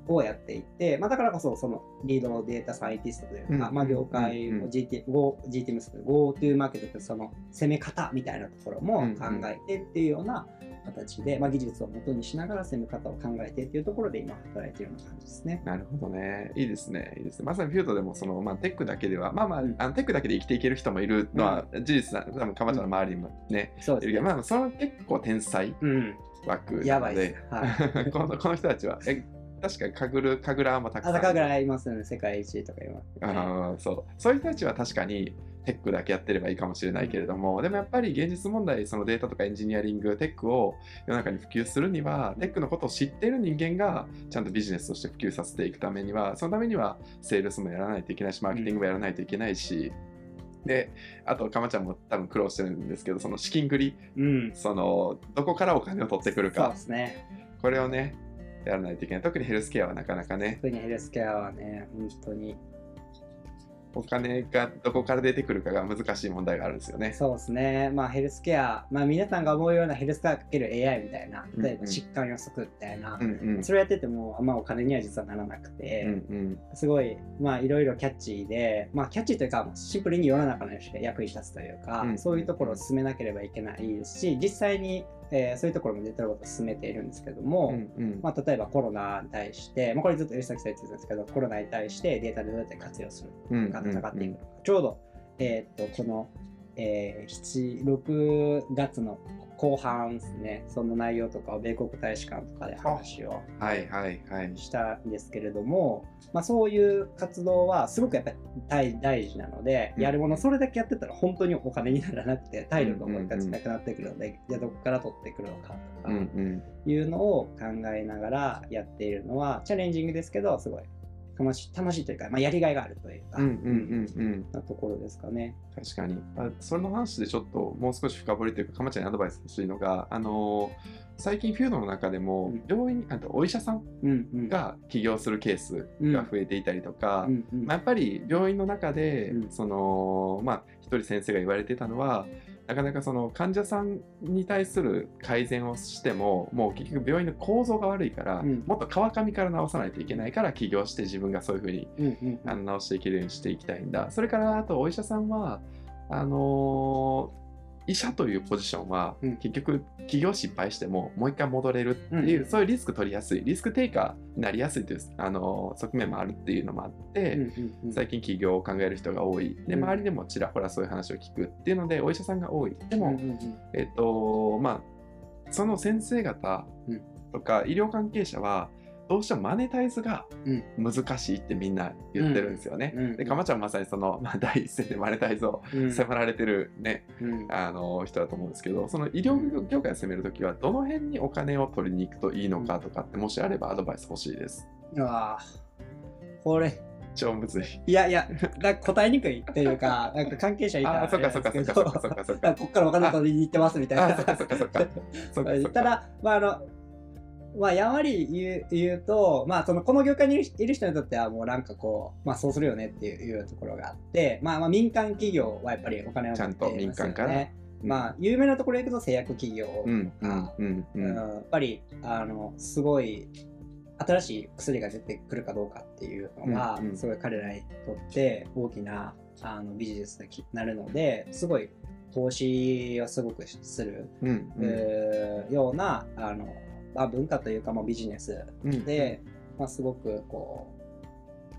B: をやっていって、まあ、だからこそそのリードデータサイエンティストというか、
A: うん
B: まあ、業界
A: うん
B: を GT、Go GTM する GoTo マーケットってその攻め方みたいなところも考えてっていうような形で、まあ、技術を元にしながら攻め方を考えてっていうところで今働いているような感じですね。
A: なるほどね。いいですね。いいですね。まさにフィールドでもその、まあ、テックだけでは、まあまあ、
B: うん
A: あのテックだけで生きていける人もいるのは事実な、多分かまちゃんの周りにもね、
B: そうですね。
A: いるけど、まあ、その結構天才
B: うん、
A: 枠
B: や
A: なので
B: ばいです。、はい。
A: このこの人たちは、え確かにかぐる、かぐらもたくさん。
B: あ高ぐらいいますよね、世界一とか今。
A: あーそうそういう人たちは確かにテックだけやってればいいかもしれないけれども、でもやっぱり現実問題、そのデータとかエンジニアリング、テックを世の中に普及するには、テックのことを知っている人間がちゃんとビジネスとして普及させていくためには、そのためにはセールスもやらないといけないし、マーケティングもやらないといけないし、で、あと、かまちゃんも多分苦労してるんですけど、その資金繰り、
B: うん。
A: その、どこからお金を取ってくるか
B: そうで、すね。
A: これをね、やらないといけない。特にヘルスケアはなかなかね、
B: 特にヘルスケアはね、本当に。
A: お金がどこから出てくるかが難しい問題があるんですよね。
B: そうですね。まあヘルスケア、まあ皆さんが思うようなヘルスケアかける AI みたいな、例えば疾患予測みたいな、
A: うんうん
B: それやっててもあんまお金には実はならなく
A: うん
B: て、
A: うん
B: すごい、まあいろいろキャッチーで、まあキャッチーというか、シンプルに世の中の人が役に立つというか、
A: うん
B: そういうところを進めなければいけないですし、実際に、えーそういうところもデータロボットを進めているんですけども、
A: うんうん。
B: まあ、例えばコロナに対して、まあ、これずっと吉崎さん言ってたんですけど、コロナに対してデータでどうやって活用する
A: うん
B: か戦っていくのか、ちょうど、えーっとこの、えー、7 6月の後半ですね、その内容とかを米国大使館とかで話を。したんですけれども、まあ、そういう活動はすごくやっぱり大大事なので、
A: うん
B: やるものそれだけやってたら本当にお金にならなくて体力もがなくなってくるので、じゃあどこから取ってくるのかとか。いうのを考えながらやっているのはチャレンジングですけどすごい楽しい楽しいというか、まあ、やりがいがあるというか、
A: うんうんうんうん。
B: なところですかね。
A: 確かに。あそれの話でちょっともう少し深掘りというか、かまちゃんにアドバイス欲しいのが、あのー最近フュードの中でも
B: うん
A: 病院、あとお医者さんが起業するケースが増えていたりとか、
B: うんうん
A: まあ、やっぱり病院の中で、
B: うん
A: そのまあ一人先生が言われてたのはなかなかその患者さんに対する改善をしてももう結局病院の構造が悪いから、
B: うん。
A: もっと川上から直さないといけないから起業して自分がそういうふうに
B: うんうん。
A: あの直していけるようにしていきたいんだ。それからあとお医者さんはあのー医者というポジションは、
B: うん。
A: 結局起業失敗してももう一回戻れるっていう、
B: うん。
A: そういうリスク取りやすいリスクテイカーになりやすいという、あのー側面もあるっていうのもあって、
B: うんうんうん。
A: 最近起業を考える人が多い。で
B: うん。
A: 周りでもちらほらそういう話を聞くっていうのでお医者さんが多い。でも、
B: うんうんうん。
A: えっとまあその先生方
B: うん。
A: とか医療関係者はどうしてもマネタイズが
B: うん
A: 難しいってみんな言ってるんですよね。
B: うんうん
A: でかまちゃんまさにその、まあ、第一線でマネタイズを
B: うん
A: 迫られてるね、
B: うん
A: あの人だと思うんですけどその医療業界を攻めるときはどの辺にお金を取りに行くといいのかとかってもしあればアドバイス欲しいです。
B: うわーこれ
A: 超むずい。
B: いやいや答えにくいっていうか なんか関係者いたら
A: あ、そっかそっかそっかそっかそっかそっか。
B: なんかこっからお金取りに行ってますみたいな。
A: あそっかそっかそっか そっかそっか
B: ただ、まああの、まあ、やわり言う言うと、まあ、そのこの業界にいる人にとってはもうなんかこう、まあ、そうするよねっていうところがあって、まあ、まあ民間企業はやっぱりお金を持って
A: ちゃんと民間から
B: ね。まあ、有名なところでいくと製薬企業とか。やっぱりあのすごい新しい薬が出てくるかどうかっていうのが、すごい彼らにとって大きなあのビジネスになるのですごい投資をすごくする、
A: うんうん
B: えーようなあの、まあ、文化というか、まあ、ビジネス
A: うん。
B: で、まあ、すごくこ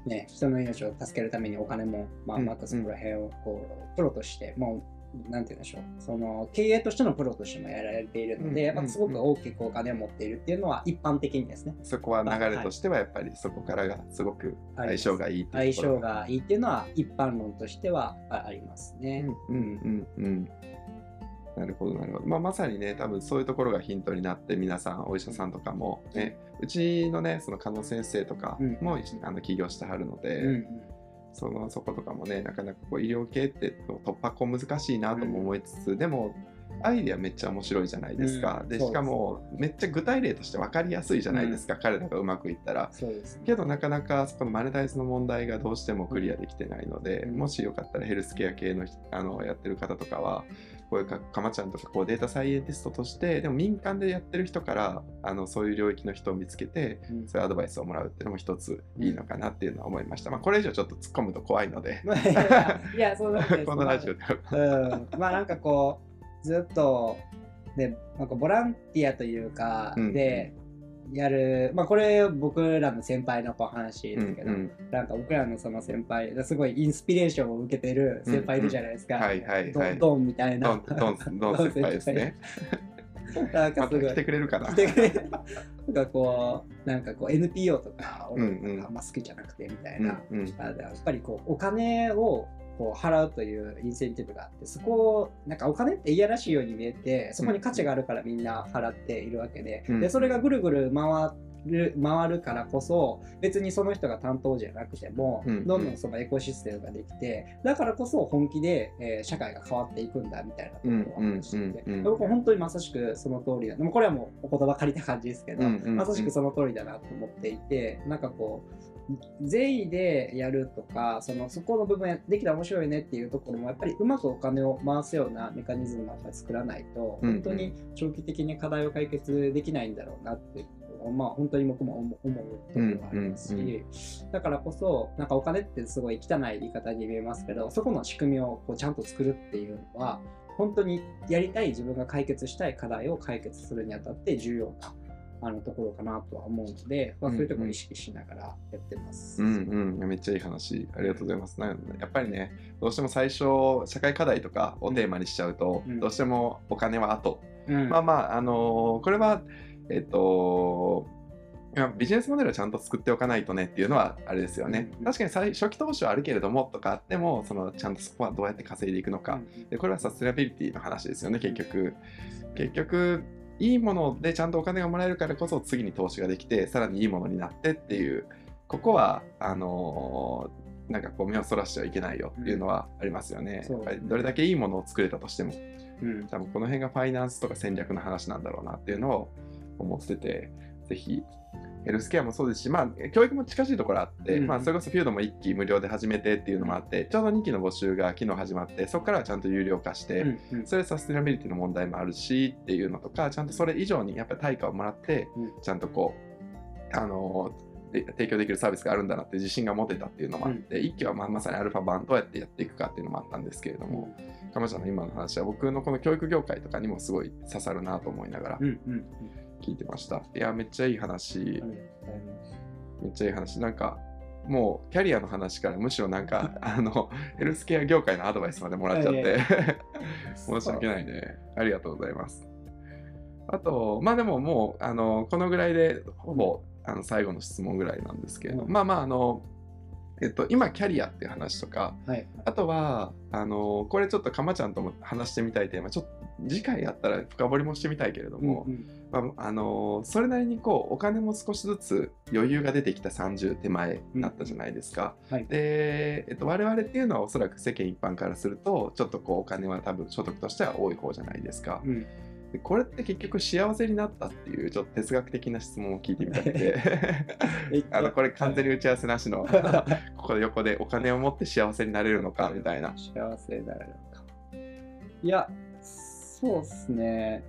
B: う、ね、人の命を助けるためにお金も、まあ、
A: う
B: まくそこら辺をこうプロとしてもうなんて言うんでしょう。その経営としてのプロとしてもやられているので、
A: うん。
B: まあ、すごく大きくお金を持っているっていうのは一般的にですね。
A: そこは流れとしてはやっぱりそこからがすごく相性がいい
B: 相性がいいっていうのは一般論としてはあありますね。
A: うん。うん。うん。うんなるほどなるほど、まあ、まさにね多分そういうところがヒントになって皆さんお医者さんとかも、ねうちのねその加納先生とかも、あの起業してはるので、
B: うんうん。
A: そのそことかもねなかなかこう医療系って突破口難しいなとも思いつつ、でもアイデアめっちゃ面白いじゃないですか、で
B: うん。です。
A: しかもめっちゃ具体例として分かりやすいじゃないですか、彼らがうまくいったら。
B: ね。
A: けどなかなかそこのマネタイズの問題がどうしてもクリアできてないので、
B: うん。
A: もしよかったらヘルスケア系の人あのやってる方とかはこういうかかまちゃんとかこうデータサイエンティストとしてでも民間でやってる人からあのそういう領域の人を見つけて
B: うん。
A: そういうアドバイスをもらうっていうのも一ついいのかなっていうのは思いました。まあこれ以上ちょっと突っ込むと怖いので。
B: ま あいやそうなんです。
A: このラジオでは。
B: うん、まあなんかこうずっとでなんかボランティアというか
A: うん。
B: でやる、まあこれ僕らの先輩の話
A: うん
B: ですけど、
A: うん
B: なんか僕らのその先輩すごいインスピレーションを受けてる先輩いるじゃないですか、
A: うんはいはいはい。
B: ドンドンみたいな。
A: ドン先輩ですね。
B: なんかすごい。
A: 来てくれるかな。
B: なんかこうなんかこう NPO とか俺
A: うんうん。
B: あんま好きじゃなくてみたい
A: うん
B: な、
A: うん。
B: あやっぱりこうお金をこう払うというインセンティブがあってそこをなんかお金っていやらしいように見えてそこに価値があるからみんな払っているわけで,、
A: うん。
B: でそれがぐるぐる回る回るからこそ別にその人が担当じゃなくても、
A: うん。うん。
B: どんどんそのエコシステムができてだからこそ本気で、えー社会が変わっていくんだみたいなところを話していて、僕は本当にまさしくその通りだ。でもこれはもうお言葉借りた感じですけど、
A: うんうんうん。
B: まさしくその通りだなと思っていてなんかこう善意でやるとかそのそこの部分できたら面白いねっていうところもやっぱりうまくお金を回すようなメカニズムをやっぱり作らないと
A: うんうん。
B: 本当に長期的に課題を解決できないんだろうなってまあ本当に僕も思うところがありますし、
A: うんうん。
B: だからこそなんかお金ってすごい汚い言い方に見えますけどそこの仕組みをこうちゃんと作るっていうのは本当にやりたい自分が解決したい課題を解決するにあたって重要なあのところかなとは思うので、まあ、そういうところを意識しながらやってます。
A: うんうん、めっちゃいい話。ありがとうございます。なんやっぱりね、どうしても最初、社会課題とかをテーマにしちゃうと、
B: うん
A: どうしてもお金は後。
B: うん
A: まあまあ、あのーこれは、えっと、ビジネスモデルをちゃんと作っておかないとねっていうのはあれですよね。
B: うん
A: 確かに最初期投資はあるけれどもとかあっても、そのちゃんとそこはどうやって稼いでいくのか。でこれはサステナビリティの話ですよね、結局。結局、いいものでちゃんとお金がもらえるからこそ次に投資ができて、さらにいいものになってっていう、ここは、あのーなんかこう目をそらしてはいけないよっていうのはありますよね。
B: うん
A: やっぱりどれだけいいものを作れたとしても、
B: うん
A: 多分この辺がファイナンスとか戦略の話なんだろうなっていうのを思ってて、ぜひ、ヘルスケアもそうですし、まあ、教育も近しいところあって、
B: うん。
A: まあ、それこそフィードも1期無料で始めてっていうのもあって、ちょうど2期の募集が昨日始まって、そこからはちゃんと有料化して、
B: うんうん。
A: それサステナビリティの問題もあるしっていうのとか、ちゃんとそれ以上にやっぱり対価をもらって、
B: うん。
A: ちゃんとこう、あので提供できるサービスがあるんだなって自信が持てたっていうのもあって、一期はまあまさにアルファ版どうやってやっていくかっていうのもあったんですけれども、かまちゃんの今の話は僕のこの教育業界とかにもすごい刺さるなと思いながら。
B: うんうんうん
A: 聞いてました。いや、めっちゃいい話めっちゃいい話。なんか、もうキャリアの話からむしろなんか、あの、ヘルスケア業界のアドバイスまでもらっちゃって、申し訳ないね。ありがとうございます。あと、まあでももう、あの、このぐらいで、ほぼ、あの最後の質問ぐらいなんですけれど、
B: うん
A: まあまあ、あの、えっと、今、キャリアっていう話とか、
B: はい
A: あとは、あの、これちょっとかまちゃんとも話してみたいテーマ、ちょっと次回やったら深掘りもしてみたいけれども、
B: うんうん
A: まあ、あのそれなりにこうお金も少しずつ余裕が出てきた30手前になったじゃないですか。
B: はい
A: で、えっと、我々っていうのはおそらく世間一般からするとちょっとこうお金は多分所得としては多い方じゃないですか。
B: うん
A: でこれって結局幸せになったっていうちょっと哲学的な質問を聞いてみたくて あのこれ完全に打ち合わせなしの ここで横でお金を持って幸せになれるのかみたいな。
B: 幸せになれるのか。いや、そうっすね。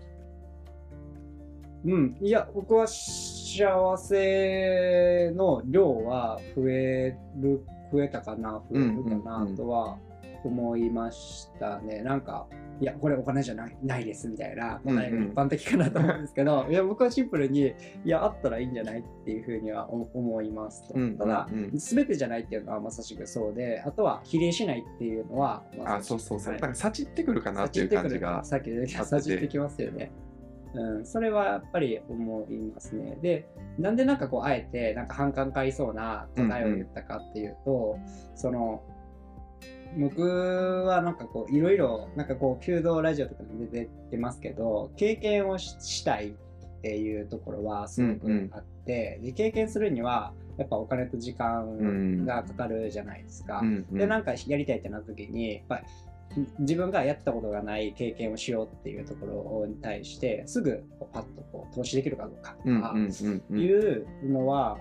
B: うん、いや、僕は幸せの量は増える、増えたかな、増えるかなとは思いましたね。なんか、いや、これお金じゃないないですみたいな答えが一般的かなと思うんですけど、いや、僕はシンプルに、いや、あったらいいんじゃないっていうふうには思思いますと。
A: うん
B: ただ、
A: うんうん
B: 全てじゃないっていうのはまさしくそうで、あとは比例しないっていうのは、ま
A: あそうそうそう。
B: はい
A: なんかさちってくるかなっていう感じが。
B: さっきでさちってきますよね。うん、それはやっぱり思いますね。で、なんでなんかこう、あえて、なんか反感買いそうな答えを言ったかっていうと、その、僕はなんかこう、いろいろ、なんかこう、弓道ラジオとかで出てますけど、経験をししたいっていうところはすごくあって、で経験するには、やっぱお金と時間がかかるじゃないですか。
A: うんうん。
B: でなんかやりたいってなった時にやっぱり自分がやったことがない経験をしようっていうところに対してすぐパッとこう投資できるかどうかとか
A: うんうんうんうん。
B: いうのは、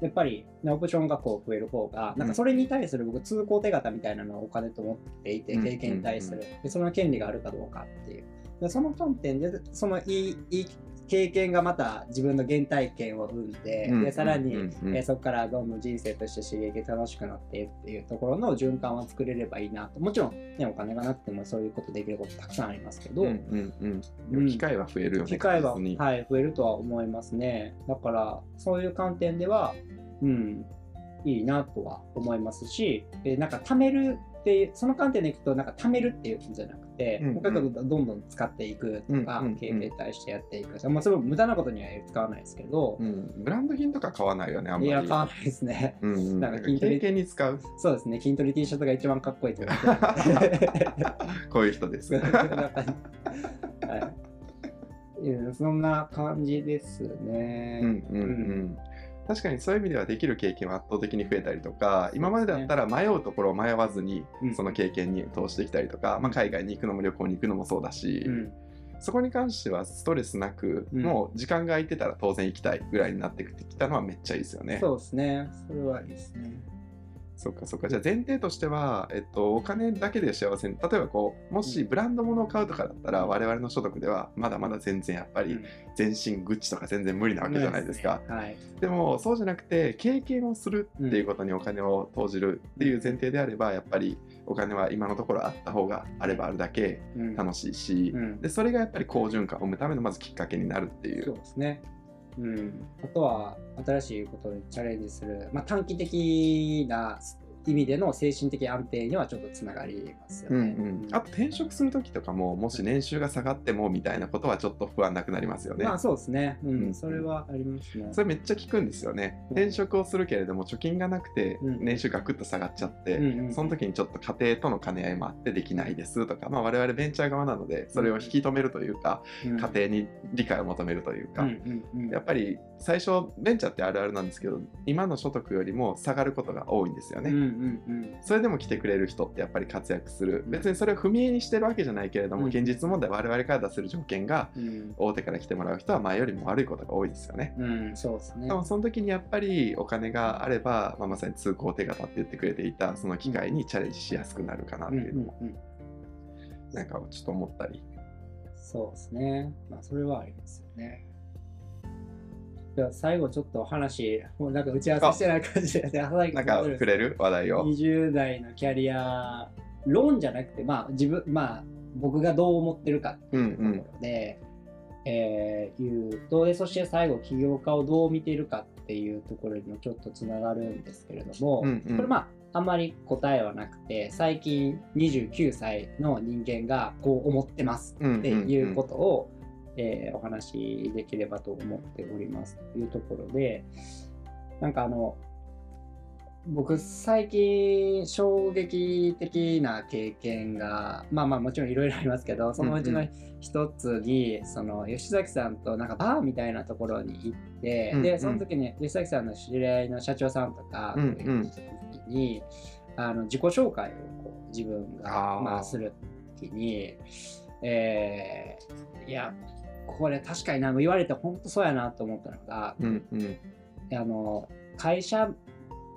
B: やっぱりオプションがこう増える方がなんかそれに対する僕通行手形みたいなのをお金と思っていて
A: うん。
B: 経験に対する。でその権利があるかどうかっていう。でその観点でそのいいいい経験がまた自分の原体験を生んででさらに
A: うん。うん。うん。
B: えーそこからどんどん人生として刺激楽しくなってっていうところの循環は作れればいいなと。もちろん、ね、お金がなくてもそういうことできることたくさんありますけど、
A: うん。うん。機会は増えるよね。
B: 機会は、はい、増えるとは思いますね。だからそういう観点ではうんいいなとは思いますし、えーなんか貯めるっていうその観点でいくとなんか貯めるっていうんじゃなくて、
A: うんうん
B: とにかくどんどん使っていくとか、経験に対してやっていく、まあ、それも無駄なことには使わないですけど、
A: うん、ブランド品とか買わないよね、あんまり。
B: いや買わないですね
A: うんうん、
B: な
A: なんんか
B: か筋トレ
A: 経験に使う。
B: そうですね、筋トレ T シャツが一番かっこいいと思ってる
A: こういう人です。
B: はい。うんそんな感じですね。
A: うんうんうん確かにそういう意味ではできる経験は圧倒的に増えたりとか、今までだったら迷うところを迷わずに
B: うん
A: その経験に通してきたりとか、まあ、海外に行くのも旅行に行くのもそうだし、
B: うん
A: そこに関してはストレスなく、
B: うん
A: もう時間が空いてたら当然行きたいぐらいになってきたのはめっちゃいいですよね。
B: そうですね。それはいいですね。
A: そっかそっか。じゃあ前提としては、えっと、お金だけで幸せに、例えばこう、もしブランド物を買うとかだったら、我々の所得ではまだまだ全然やっぱり
B: うん
A: 全身グッチとか全然無理なわけじゃないですか。
B: はい。
A: でもそうじゃなくて経験をするっていうことにお金を投じるっていう前提であればやっぱりお金は今のところあった方があればあるだけ
B: うん
A: 楽しいし、
B: うん
A: でそれがやっぱり好循環を生むためのまずきっかけになるってい
B: そう
A: う。
B: ですね。うん、あとは新しいことにチャレンジする、まあ、短期的な意味での精神的安定にはちょっとつながりますよ
A: うんう
B: ね。
A: ん、あと転職する時とかももし年収が下がってもみたいなことはちょっと不安なくなりますよね。
B: まあそうですね、うん。
A: うん。
B: それはありますね。
A: それめっちゃ効くんですよね。
B: うん。
A: 転職をするけれども貯金がなくて
B: うん。
A: 年収ガクッと下がっちゃって、
B: うんうん
A: その時にちょっと家庭との兼ね合いもあってできないですとか、まあ、我々ベンチャー側なのでそれを引き止めるというか、
B: うん。
A: 家庭に理解を求めるというか、
B: うんうんうん。
A: やっぱり最初ベンチャーってあるあるなんですけど今の所得よりも下がることが多いんですよね。
B: うんうんうん
A: それでも来てくれる人ってやっぱり活躍する別にそれを踏み絵にしてるわけじゃないけれども、
B: うん
A: 現実問題我々から出せる条件が
B: うん
A: 大手から来てもらう人は前よりも悪いことが多いですよね。
B: うん、そうですね
A: で。もその時にやっぱりお金があれば、まあ、まさに通行手形って言ってくれていたその機会にチャレンジしやすくなるかなっていうのも、
B: うんうんうん
A: なんかちょっと思ったり。
B: そうですね。まあ、それはありますよね。じゃあ最後ちょっと話、もうなんか打ち合わせしてない感じで、
A: なんか触れる？話題を。
B: 20代のキャリア論じゃなくて、まあ自分、まあ僕がどう思ってるかっていうところで、えー言うと、で、そして最後起業家をどう見ているかっていうところにもちょっとつながるんですけれども、
A: うんうん。
B: これまあ、あんまり答えはなくて、最近29歳の人間がこう思ってます
A: うん
B: っていうことを、えーお話しできればと思っておりますというところで、なんかあの、僕最近衝撃的な経験がまあまあもちろんいろいろありますけどそのうちの一つに、その吉崎さんとなんかバーみたいなところに行って、
A: うんうん。
B: でその時に吉崎さんの知り合いの社長さんとか
A: うん
B: という時に、あの自己紹介をこう自分がまあする時に、えーいやこれ確かにな言われて本当そうやなと思ったのが、
A: うんうん。
B: あの会社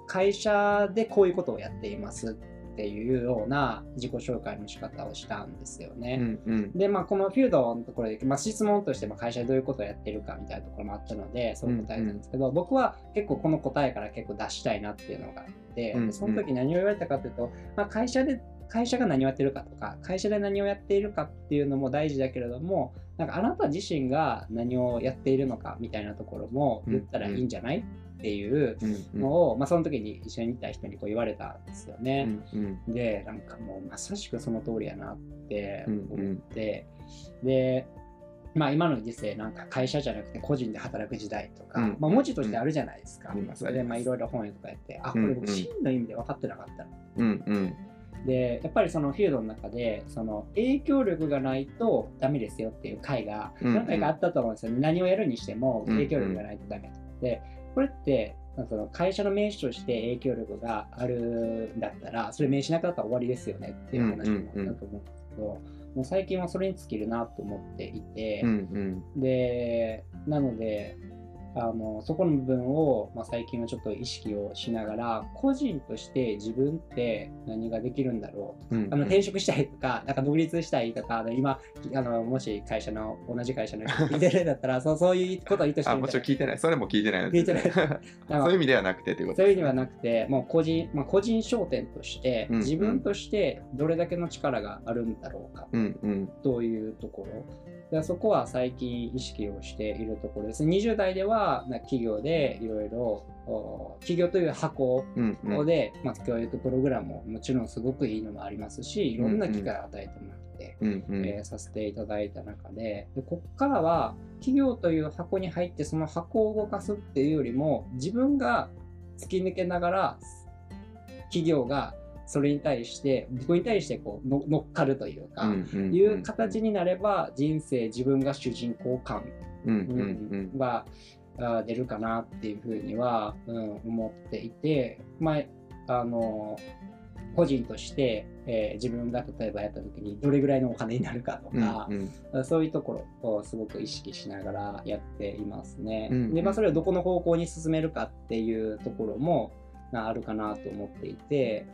B: 会社でこういうことをやっていますっていうような自己紹介の仕方をしたんですよ
A: う
B: ね。
A: んうん。
B: で、まあ、このフィールドのところで、まあ、質問としてまあ会社でどういうことをやってるかみたいなところもあったので、そう答えたんですけど、僕は結構この答えから結構出したいなっていうのがあって、
A: うんうん。
B: でその時何を言われたかというと、まあ、会社で会社が何をやってるかとか、会社で何をやっているかっていうのも大事だけれども、なんかあなた自身が何をやっているのかみたいなところも言ったらいいんじゃないっていう
A: うん
B: のを、まあ、その時に一緒にいた人にこう言われたんですよ
A: う
B: ね。で、なんかもうまさしくその通りやなって思って、で、まあ今の時世なんか会社じゃなくて個人で働く時代とか、
A: うん。
B: まあ文字としてあるじゃないですか。それでいろいろ本とかやって、あ、これ僕真の意味で分かってなかったの。
A: うんうん
B: で、やっぱりそのフィールドの中で、その影響力がないとダメですよっていう回が
A: うんうん
B: 何回かあったと思うんですよね。何をやるにしても
A: うんうん
B: 影響力がないとダメと。で、これって、その会社の名刺として影響力があるんだったら、それ名刺なかったら終わりですよねっていう話もあったと思うんですけど、もう最近はそれに尽きるなと思っていて、
A: うんうん
B: で、なので、あのそこの部分を、まあ、最近はちょっと意識をしながら個人として自分って何ができるんだろう？
A: うん。
B: あの転職したいとか、なんか独立したいとか、あの今あの、もし会社の、同じ会社の人聞いてるんだったら、そうそういうことを意図して
A: あ
B: る
A: もちろん聞いてない。それも聞いてないので
B: 聞いてない。
A: そういう意味ではなくてということ
B: そういう意味
A: ね
B: はなくて、もう個人、まあ、個人商店として、
A: うんうん。
B: 自分としてどれだけの力があるんだろうか。
A: うんうん。
B: というところ？でそこは最近意識をしているところです。20代ではな企業でいろいろ、お企業という箱
A: うんうん
B: で、まあ、教育プログラムももちろんすごくいいのもありますし、いろんな機会を与えてもらって、
A: うんうん
B: えーさせていただいた中ででここからは企業という箱に入ってその箱を動かすっていうよりも自分が突き抜けながら企業がそれに対して自分に対してこうの乗っかるというか、
A: うんうん
B: いう形になれば人生自分が主人公感
A: うんうんうん。
B: が、あ出るかなっていうふうには、うん、思っていて、まあ、あの個人として、えー自分が例えばやった時にどれぐらいのお金になるかと
A: うん
B: か
A: う、ん。
B: そういうところをすごく意識しながらやっていますね。
A: うん。
B: で、まあ、それをどこの方向に進めるかっていうところもまああるかなと思っていて、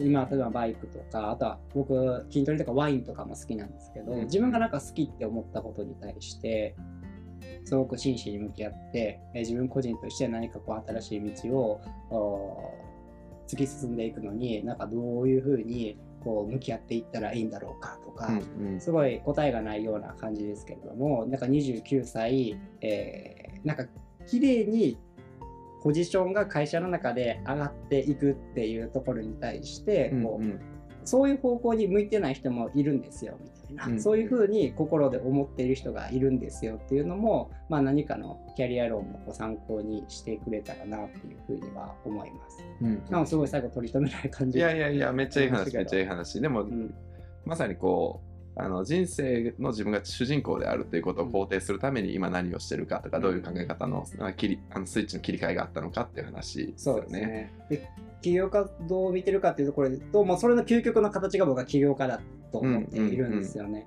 B: 今、例えばバイクとか、あとは僕、筋トレとかワインとかも好きなんですけど、
A: うん。
B: 自分がなんか好きって思ったことに対して、すごく真摯に向き合って、えー自分個人として何かこう新しい道を突き進んでいくのに、なんかどういうふうにこう向き合っていったらいいんだろうかとか、
A: うんうん。
B: すごい答えがないような感じですけれども、なんか29歳、えーなんか綺麗にポジションが会社の中で上がっていくっていうところに対して、こう
A: うん。うん
B: そういう方向に向いてない人もいるんですよみたいな、
A: うん。
B: そういうふうに心で思っている人がいるんですよっていうのも、まあ、何かのキャリア論のご参考にしてくれたらなっていうふうには思います。
A: うん。
B: なんかすごい最後取り留めない感じ。
A: いやいやいやめっちゃいい話めっちゃいい話。でも、
B: うん。
A: まさにこうあの人生の自分が主人公であるということを肯定するために今何をしてるかとか、どういう考え方のあ切りあのスイッチの切り替えがあったのかっていう話です
B: そう
A: よね。
B: ですね。で起業家どう見てるかっていうところでと、もうそれの究極の形が僕は起業家だと思っているんですよね。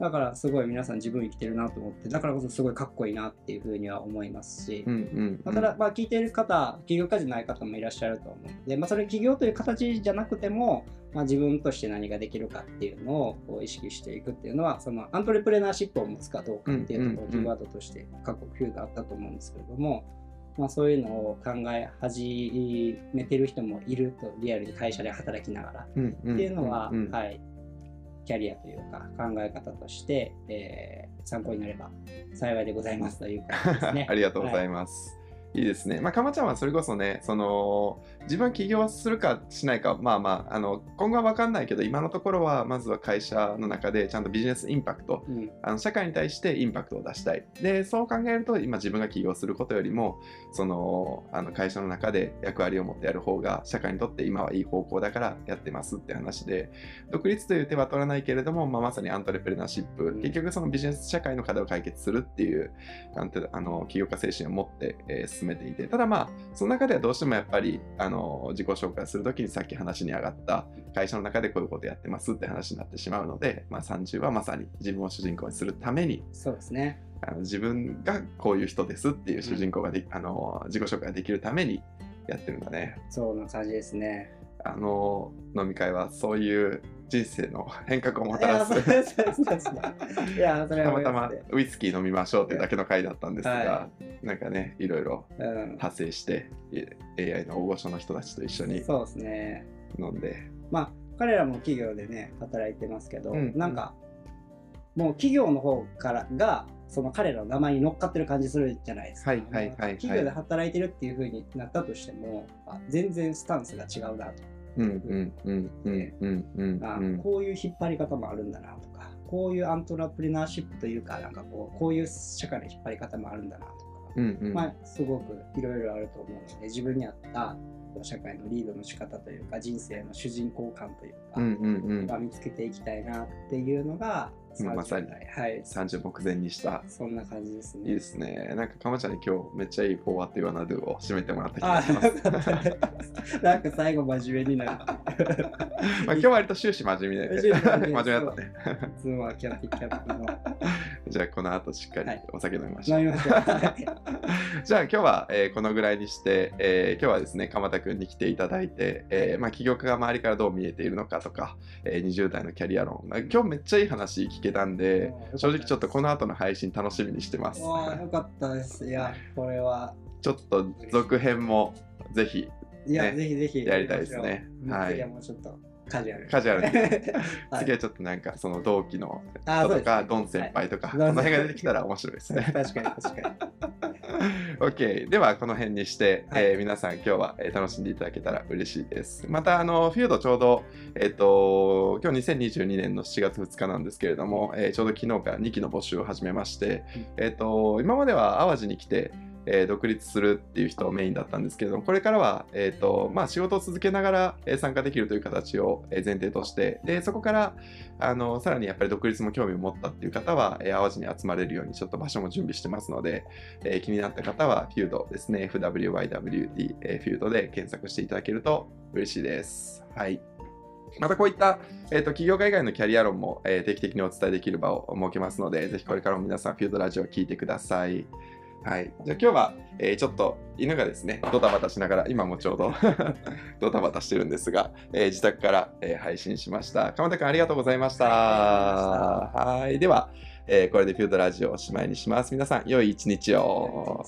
B: だからすごい皆さん自分生きてるなと思って、だからこそすごいかっこいいなっていうふうには思いますし、
A: うんうん
B: まあただ、まあ、聞いている方、起業家じゃない方もいらっしゃると思うので、まあ、それ起業という形じゃなくても、まあ、自分として何ができるかっていうのをこう意識していくっていうのは、そのアントレプレナーシップを持つかどうかっていうところ、
A: うんうんうん。
B: キーワードとして各国フュードあったと思うんですけれども、まあ、そういうのを考え始めてる人もいると、リアルに会社で働きながら。
A: うんうん
B: っていうのは、
A: んん。
B: はい、キャリアというか考え方として、えー参考になれば幸いでございますという感じですね。
A: ありがとうござい
B: ま
A: ます。いいですね。まあ、かまちゃんはそれこそね、その、自分は起業するかしないか、まあまあ、あの、今後は分かんないけど、今のところは、まずは会社の中でちゃんとビジネスインパクト、
B: す。うん
A: あの社会に対してインパクトを出したい。で、そう考えると、今自分が起業することよりも、その、あの会社の中で役割を持ってやる方が、社会にとって今はいい方向だからやってますって話で、独立という手は取らないけれども、まあ、まさにアントレプレナーシップ、
B: うん
A: 結局そのビジネス社会の課題を解決するっていう、なんてあの起業家精神を持って、えー進めていて、ただまあ、その中ではどうしてもやっぱり、あの自己紹介するときにさっき話に上がった、会社の中でこういうことやってますって話になってしまうので、まあ、30はまさに自分を主人公にするために、
B: そうですね。
A: あの自分がこういう人ですっていう主人公がで、あの自己紹介ができるためにやってるんだね。
B: そうな感じですね。
A: あの飲み会はそういう人生の変革をも
B: い
A: たらす。
B: いや、それは
A: たまたまウイスキー飲みましょうっていうだけの回だったんですが、
B: は
A: なんかねいろいろ
B: うん
A: 派生してい AI の大御所の人たちと一緒に
B: そうですね。
A: 飲んで
B: まあ、彼らも企業でね、働いてますけど、
A: うん
B: なんか、もう企業の方からが、その彼らの名前に乗っかってる感じするじゃないですか。
A: はいはいはいはい
B: 企業で働いてるっていう風になったとしても、あ全然スタンスが違うなと。
A: うんうんうんうんうんうん
B: あ
A: うん。
B: こういう引っ張り方もあるんだなとか、こういうアントラプレナーシップというか、なんかこう、こういう社会の引っ張り方もあるんだなとか、
A: うんうん。
B: まあ、すごくいろいろあると思うので、自分に合った社会のリードの仕方というか、人生の主人公感というか、
A: うんうんうん。
B: まあ見つけていきたいなっていうのが、
A: 今まさに
B: 30代はい、
A: 30目前にした。
B: そんな感じですね。
A: いいですね。なんかかまちゃんに今日めっちゃいいフォーワット・ユア・ナドゥを締めてもらった気が
B: あ
A: します。
B: なんか。最後真面目になる。
A: まあ今日は割と終始真面目で。
B: 真面目。
A: だったね。
B: いつもはキャピキャピの。
A: じゃあこの後しっかり
B: はい。
A: お酒飲みましょう、
B: 飲みましょう。は い
A: じゃあ今日は、えーこのぐらいにして、えー今日はですね鎌田くんに来ていただいて、えーまあ、起業家が周りからどう見えているのかとか、えー20代のキャリア論。まあ今日めっちゃいい話聞けたんで
B: うん
A: 正直ちょっとこの後の配信楽しみにしてます
B: ああ、よかったです。いや、これは。
A: ちょっと続編もぜひ
B: いや、
A: ね
B: ぜひぜひ。
A: やりたいですねはい
B: 次はもうちょっとカジュアル。
A: カジュアルに
B: はい
A: 次はちょっとなんかその同期の
B: あ
A: 人とか、ドン先輩とか、
B: はい
A: この辺が出てきたら面白いですね。
B: 確かに確かに。
A: OK。では、この辺にして、
B: はい
A: えー皆さん今日は、えー楽しんでいただけたら嬉しいです。また、あの、フィードちょうど、えっ、と、今日2022年の7月2日なんですけれども、えーちょうど昨日から2期の募集を始めまして、
B: うん
A: えっ、と、今までは淡路に来て、えー独立するっていう人をメインだったんですけれども、これからは、えっ、と、まあ、仕事を続けながら、参加できるという形を前提として、で、そこから、あの、さらにやっぱり独立も興味を持ったっていう方は、えー淡路に集まれるようにちょっと場所も準備してますので、えー気になった方は、フュールドですね、FWYWD、えーフュールドで検索していただけると嬉しいです。はい。またこういった、えー、と起業家以外のキャリア論も、えー定期的にお伝えできる場を設けますので、ぜひこれからも皆さん、フュールドラジオを聞いてください。はい。じゃあ今日は、えーちょっと犬がですね、ドタバタしながら、今もちょうど ドタバタしてるんですが、えー自宅から、えー配信しました。鎌田君ありがとうございました。
B: はい
A: はい。では、えーこれでフュードラジオをおしまいにします。皆さん、良い一日を。